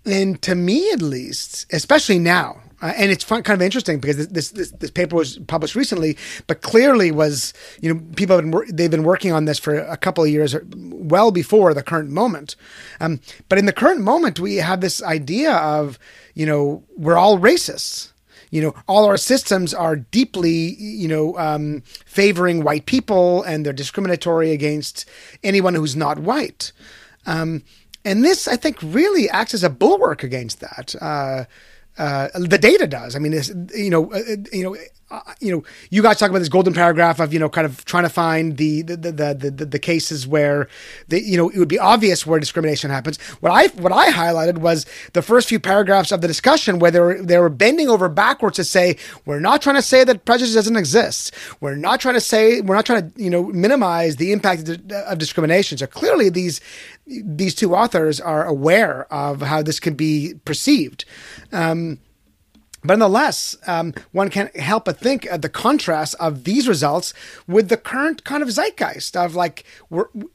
and to me, at least, especially now, uh, and it's fun, kind of interesting because this, this this paper was published recently, but clearly was you know people have been wor- they've been working on this for a couple of years, well before the current moment. Um, but in the current moment, we have this idea of you know we're all racists you know, all our systems are deeply, you know, um, favoring white people and they're discriminatory against anyone who's not white. Um, and this, I think, really acts as a bulwark against that. Uh, uh, the data does. I mean, you know, uh, uh, you know, you know, you guys talk about this golden paragraph of you know, kind of trying to find the the the the, the, the cases where the you know it would be obvious where discrimination happens. What I what I highlighted was the first few paragraphs of the discussion where they were they were bending over backwards to say we're not trying to say that prejudice doesn't exist. We're not trying to say we're not trying to you know minimize the impact of, of discrimination. So clearly these these two authors are aware of how this can be perceived. Um, but nonetheless, um, one can't help but think of the contrast of these results with the current kind of zeitgeist of like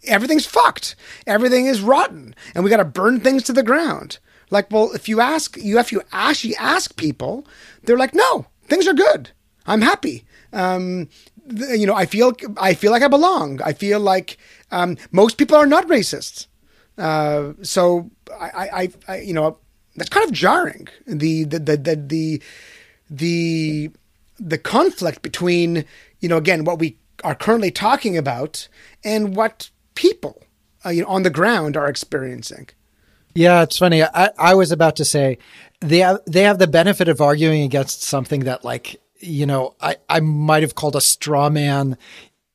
everything's fucked, everything is rotten, and we got to burn things to the ground. Like, well, if you ask, you if you actually ask people, they're like, no, things are good. I'm happy. Um, you know, I feel I feel like I belong. I feel like um, most people are not racist. Uh, so I, I, I, you know, that's kind of jarring. The the the the the the, conflict between you know again what we are currently talking about and what people uh, you know on the ground are experiencing. Yeah, it's funny. I, I was about to say they have, they have the benefit of arguing against something that like you know I, I might have called a straw man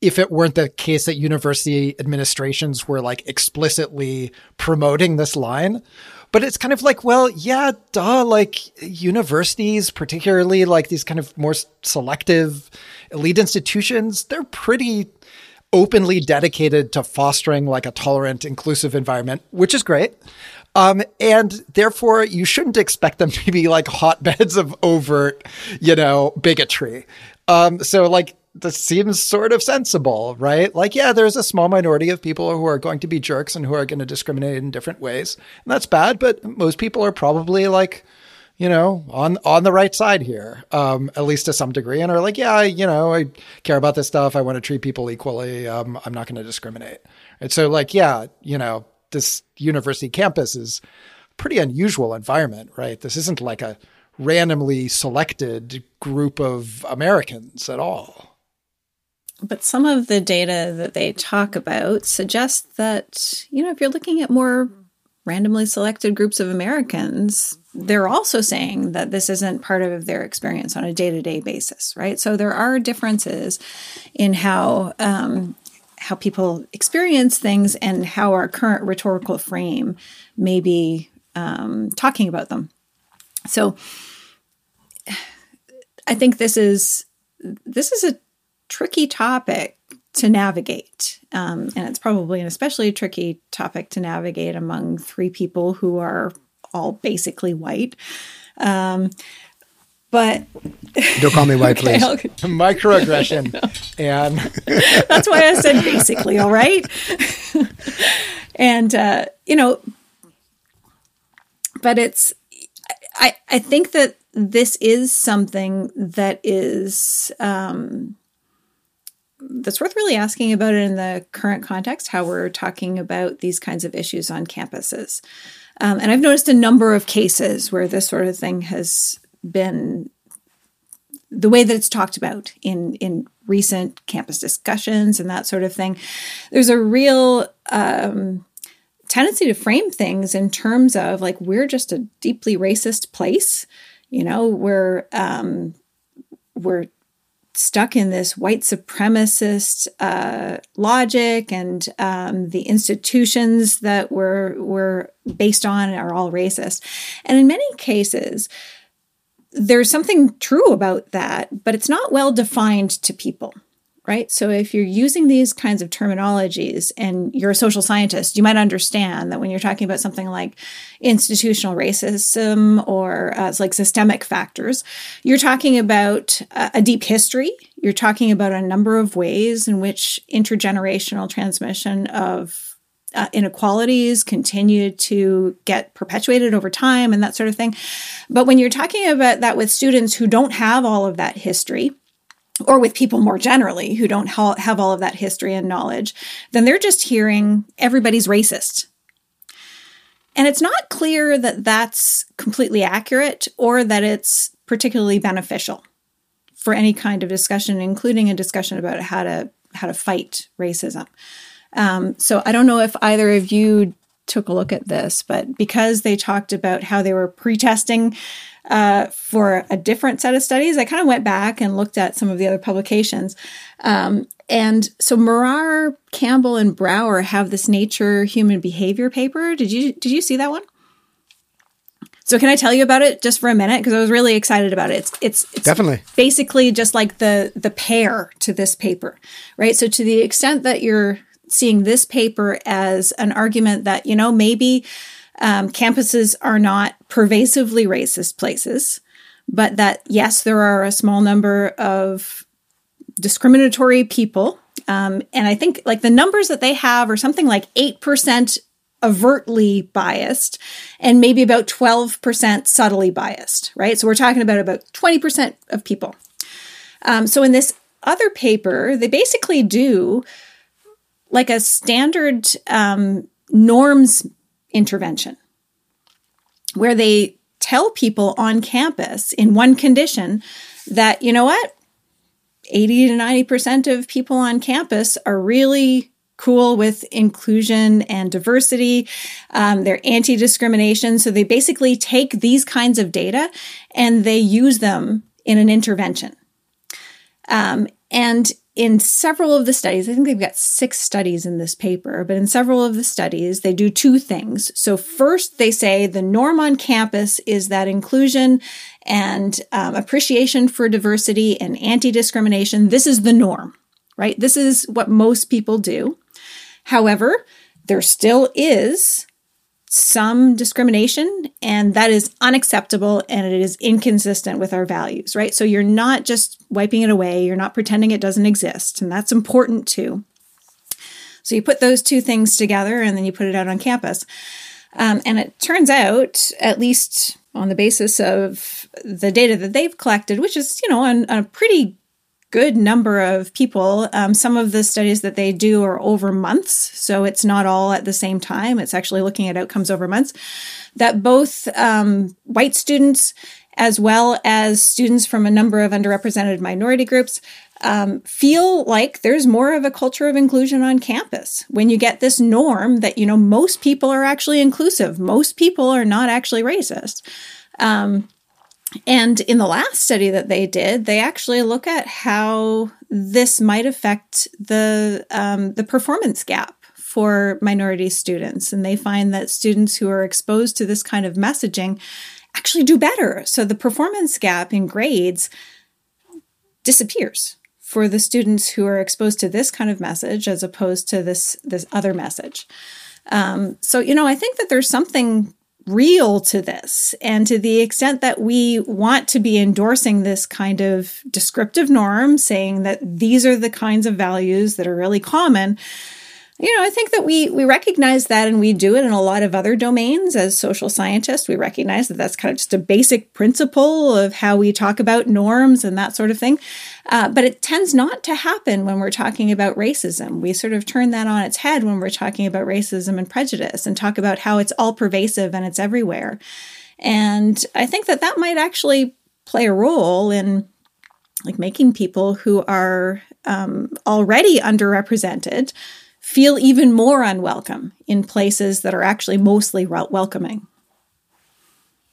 if it weren't the case that university administrations were like explicitly promoting this line but it's kind of like, well, yeah, duh, like universities, particularly like these kind of more selective elite institutions, they're pretty openly dedicated to fostering like a tolerant, inclusive environment, which is great. Um, and therefore, you shouldn't expect them to be like hotbeds of overt, you know, bigotry. Um, so like this seems sort of sensible, right? Like, yeah, there's a small minority of people who are going to be jerks and who are going to discriminate in different ways. And that's bad, but most people are probably like, you know, on on the right side here, um, at least to some degree, and are like, yeah, you know, I care about this stuff. I want to treat people equally. Um, I'm not going to discriminate. And so, like, yeah, you know, this university campus is pretty unusual environment, right? This isn't like a randomly selected group of Americans at all. But some of the data that they talk about suggests that, you know, if you're looking at more randomly selected groups of Americans, they're also saying that this isn't part of their experience on a day to day basis, right? So there are differences in how. Um, how people experience things and how our current rhetorical frame may be um, talking about them. So, I think this is this is a tricky topic to navigate. Um, and it's probably an especially tricky topic to navigate among three people who are all basically white. Um, but don't call me white, please. okay, Microaggression. and that's why I said basically, all right. and uh, you know, but it's I I think that this is something that is um, that's worth really asking about it in the current context, how we're talking about these kinds of issues on campuses. Um, and I've noticed a number of cases where this sort of thing has been the way that it's talked about in in recent campus discussions and that sort of thing. There's a real um, tendency to frame things in terms of like we're just a deeply racist place. You know, we're um, we're stuck in this white supremacist uh, logic, and um, the institutions that we're we're based on are all racist. And in many cases, there's something true about that, but it's not well defined to people right? So if you're using these kinds of terminologies and you're a social scientist, you might understand that when you're talking about something like institutional racism or uh, like systemic factors, you're talking about a deep history. You're talking about a number of ways in which intergenerational transmission of uh, inequalities continue to get perpetuated over time and that sort of thing. But when you're talking about that with students who don't have all of that history, or with people more generally who don't ha- have all of that history and knowledge, then they're just hearing everybody's racist. And it's not clear that that's completely accurate or that it's particularly beneficial for any kind of discussion, including a discussion about how to how to fight racism. Um, so I don't know if either of you took a look at this, but because they talked about how they were pre-testing uh, for a different set of studies, I kind of went back and looked at some of the other publications. Um, and so Murrar, Campbell, and Brauer have this Nature Human Behavior paper. Did you did you see that one? So can I tell you about it just for a minute because I was really excited about it. It's, it's it's definitely basically just like the the pair to this paper, right? So to the extent that you're seeing this paper as an argument that, you know, maybe um, campuses are not pervasively racist places, but that, yes, there are a small number of discriminatory people. Um, and I think like the numbers that they have are something like 8% overtly biased and maybe about 12% subtly biased, right? So we're talking about about 20% of people. Um, so in this other paper, they basically do like a standard um, norms intervention where they tell people on campus in one condition that, you know what, 80 to 90% of people on campus are really cool with inclusion and diversity. Um, they're anti discrimination. So they basically take these kinds of data and they use them in an intervention. Um, and in several of the studies, I think they've got six studies in this paper, but in several of the studies, they do two things. So, first, they say the norm on campus is that inclusion and um, appreciation for diversity and anti discrimination, this is the norm, right? This is what most people do. However, there still is some discrimination and that is unacceptable and it is inconsistent with our values, right? So you're not just wiping it away, you're not pretending it doesn't exist, and that's important too. So you put those two things together and then you put it out on campus. Um, and it turns out, at least on the basis of the data that they've collected, which is, you know, on, a pretty good number of people. Um, some of the studies that they do are over months, so it's not all at the same time. It's actually looking at outcomes over months. That both um, white students as well as students from a number of underrepresented minority groups um, feel like there's more of a culture of inclusion on campus when you get this norm that you know most people are actually inclusive most people are not actually racist um, and in the last study that they did, they actually look at how this might affect the um, the performance gap for minority students, and they find that students who are exposed to this kind of messaging actually do better. So the performance gap in grades disappears for the students who are exposed to this kind of message as opposed to this this other message. Um, so you know, I think that there's something real to this. And to the extent that we want to be endorsing this kind of descriptive norm, saying that these are the kinds of values that are really common, you know, I think that we we recognize that and we do it in a lot of other domains as social scientists. We recognize that that's kind of just a basic principle of how we talk about norms and that sort of thing. Uh, but it tends not to happen when we're talking about racism. We sort of turn that on its head when we're talking about racism and prejudice and talk about how it's all pervasive and it's everywhere. And I think that that might actually play a role in like making people who are um, already underrepresented feel even more unwelcome in places that are actually mostly welcoming.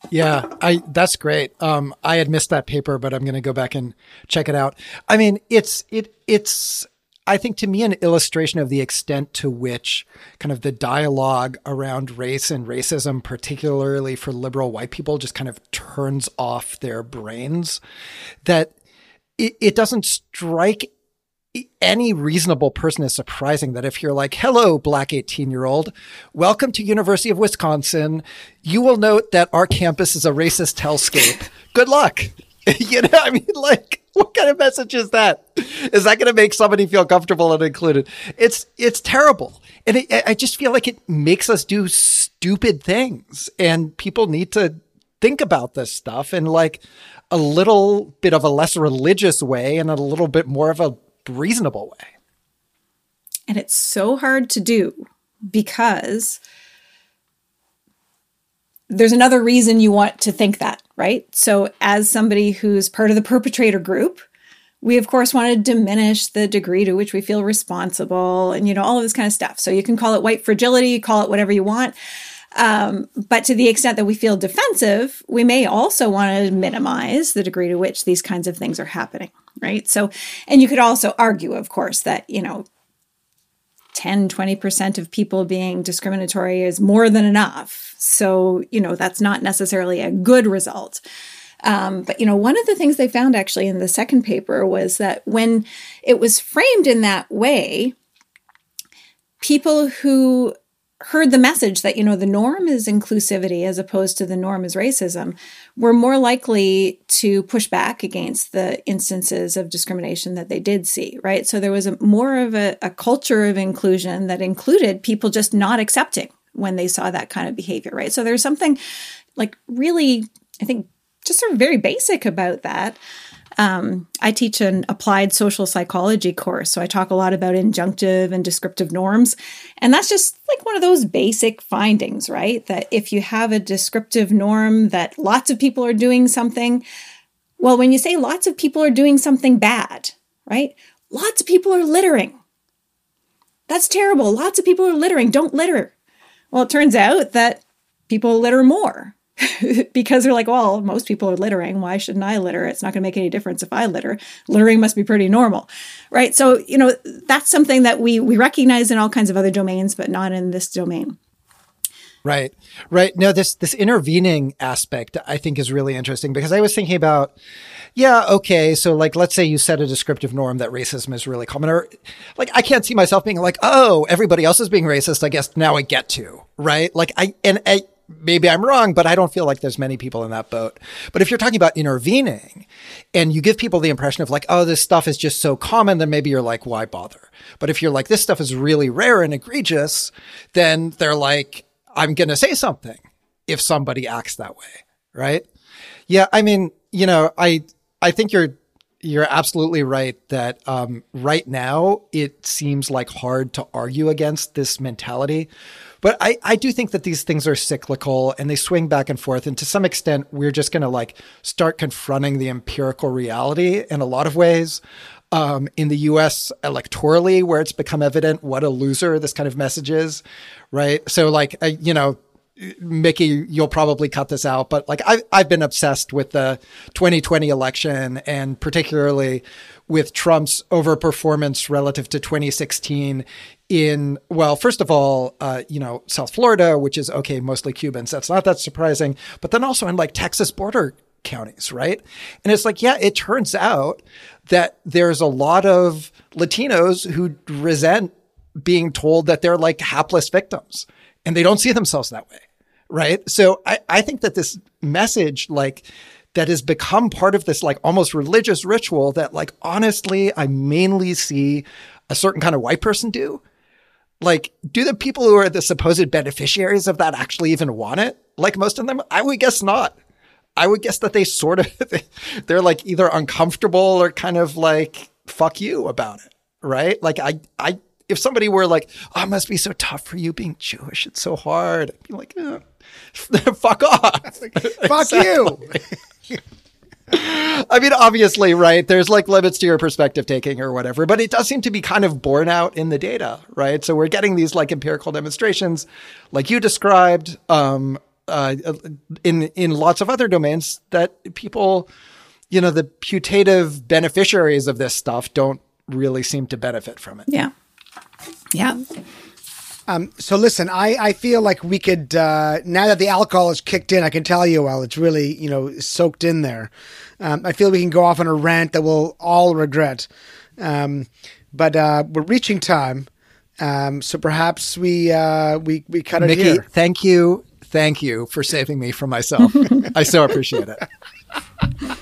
Yeah, I that's great. Um, I had missed that paper, but I'm going to go back and check it out. I mean, it's it it's I think to me an illustration of the extent to which kind of the dialogue around race and racism, particularly for liberal white people, just kind of turns off their brains. That it, it doesn't strike any reasonable person is surprising that if you're like, hello, black 18 year old, welcome to University of Wisconsin, you will note that our campus is a racist hellscape. Good luck. you know, I mean, like, what kind of message is that? Is that going to make somebody feel comfortable and included? It's, it's terrible. And it, I just feel like it makes us do stupid things and people need to think about this stuff in like a little bit of a less religious way and a little bit more of a reasonable way. And it's so hard to do because there's another reason you want to think that, right? So, as somebody who's part of the perpetrator group, we of course want to diminish the degree to which we feel responsible and you know all of this kind of stuff so you can call it white fragility call it whatever you want um, but to the extent that we feel defensive we may also want to minimize the degree to which these kinds of things are happening right? So, and you could also argue, of course, that, you know, 10, 20% of people being discriminatory is more than enough. So, you know, that's not necessarily a good result. Um, but, you know, one of the things they found actually in the second paper was that when it was framed in that way, people who heard the message that you know the norm is inclusivity as opposed to the norm is racism were more likely to push back against the instances of discrimination that they did see right? So there was a, more of a, a culture of inclusion that included people just not accepting when they saw that kind of behavior right? So there's something like really i think just sort of very basic about that um, I teach an applied social psychology course, so I talk a lot about injunctive and descriptive norms. And that's just like one of those basic findings, right? That if you have a descriptive norm that lots of people are doing something, well, when you say lots of people are doing something bad, right? Lots of people are littering. That's terrible. Lots of people are littering. Don't litter. Well, it turns out that people litter more, because they're like, well, most people are littering. Why shouldn't I litter? It's not going to make any difference if I litter. Littering must be pretty normal, right? So, you know, that's something that we we recognize in all kinds of other domains, but not in this domain. Right, right. No, this this intervening aspect I think is really interesting because I was thinking about, yeah, okay, so like let's say you set a descriptive norm that racism is really common, or like I can't see myself being like, oh, everybody else is being racist. I guess now I get to, right? Like I and I maybe I'm wrong, but I don't feel like there's many people in that boat. But if you're talking about intervening and you give people the impression of like, oh, this stuff is just so common, then maybe you're like, why bother? But if you're like, this stuff is really rare and egregious, then they're like, I'm going to say something if somebody acts that way. Right. Yeah. I mean, you know, I, I think you're, you're absolutely right that um, right now it seems like hard to argue against this mentality but I, I do think that these things are cyclical and they swing back and forth. And to some extent, we're just going to like start confronting the empirical reality in a lot of ways. Um, in the US electorally, where it's become evident what a loser this kind of message is, right? So, like, I, you know, Mickey, you'll probably cut this out, but like I've, I've been obsessed with the 2020 election and particularly with Trump's overperformance relative to 2016 in, well, first of all, uh, you know, South Florida, which is okay, mostly Cubans. That's not that surprising. But then also in like Texas border counties, right? And it's like, yeah, it turns out that there's a lot of Latinos who resent being told that they're like hapless victims and they don't see themselves that way right? So I, I think that this message, like, that has become part of this like almost religious ritual that like honestly I mainly see a certain kind of white person do. Like, do the people who are the supposed beneficiaries of that actually even want it? Like most of them, I would guess not. I would guess that they sort of they're like either uncomfortable or kind of like fuck you about it, right? Like I I if somebody were like, "Oh, must be so tough for you being Jewish. It's so hard." I'd be like, eh, "Fuck off, like, fuck you." I mean, obviously, right? There's like limits to your perspective taking or whatever, but it does seem to be kind of borne out in the data, right? So we're getting these like empirical demonstrations, like you described, um, uh, in in lots of other domains that people, you know, the putative beneficiaries of this stuff don't really seem to benefit from it. Yeah, yeah. Um, so listen, I, I feel like we could uh, now that the alcohol is kicked in. I can tell you, well, it's really you know soaked in there. Um, I feel we can go off on a rant that we'll all regret. Um, but uh, we're reaching time, um, so perhaps we uh, we we cut it Mickey, here. Thank you, thank you for saving me from myself. I so appreciate it.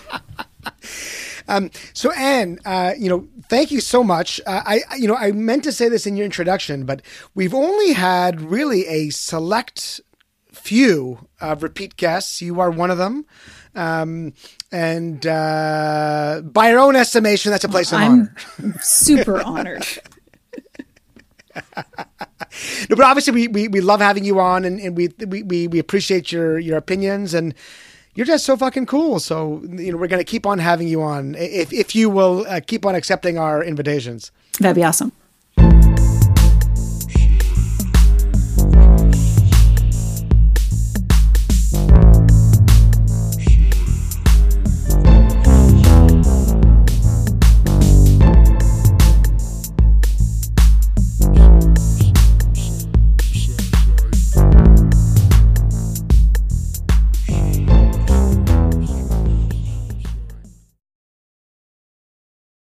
Um, so Anne, uh, you know, thank you so much. Uh, I, you know, I meant to say this in your introduction, but we've only had really a select few of repeat guests. You are one of them. Um, and uh, by your own estimation, that's a place of I'm honor. super honored. no, but obviously we, we, we love having you on and, and we, we, we appreciate your, your opinions and you're just so fucking cool. So, you know, we're to keep on having you on if, if you will uh, keep on accepting our invitations. That'd be awesome.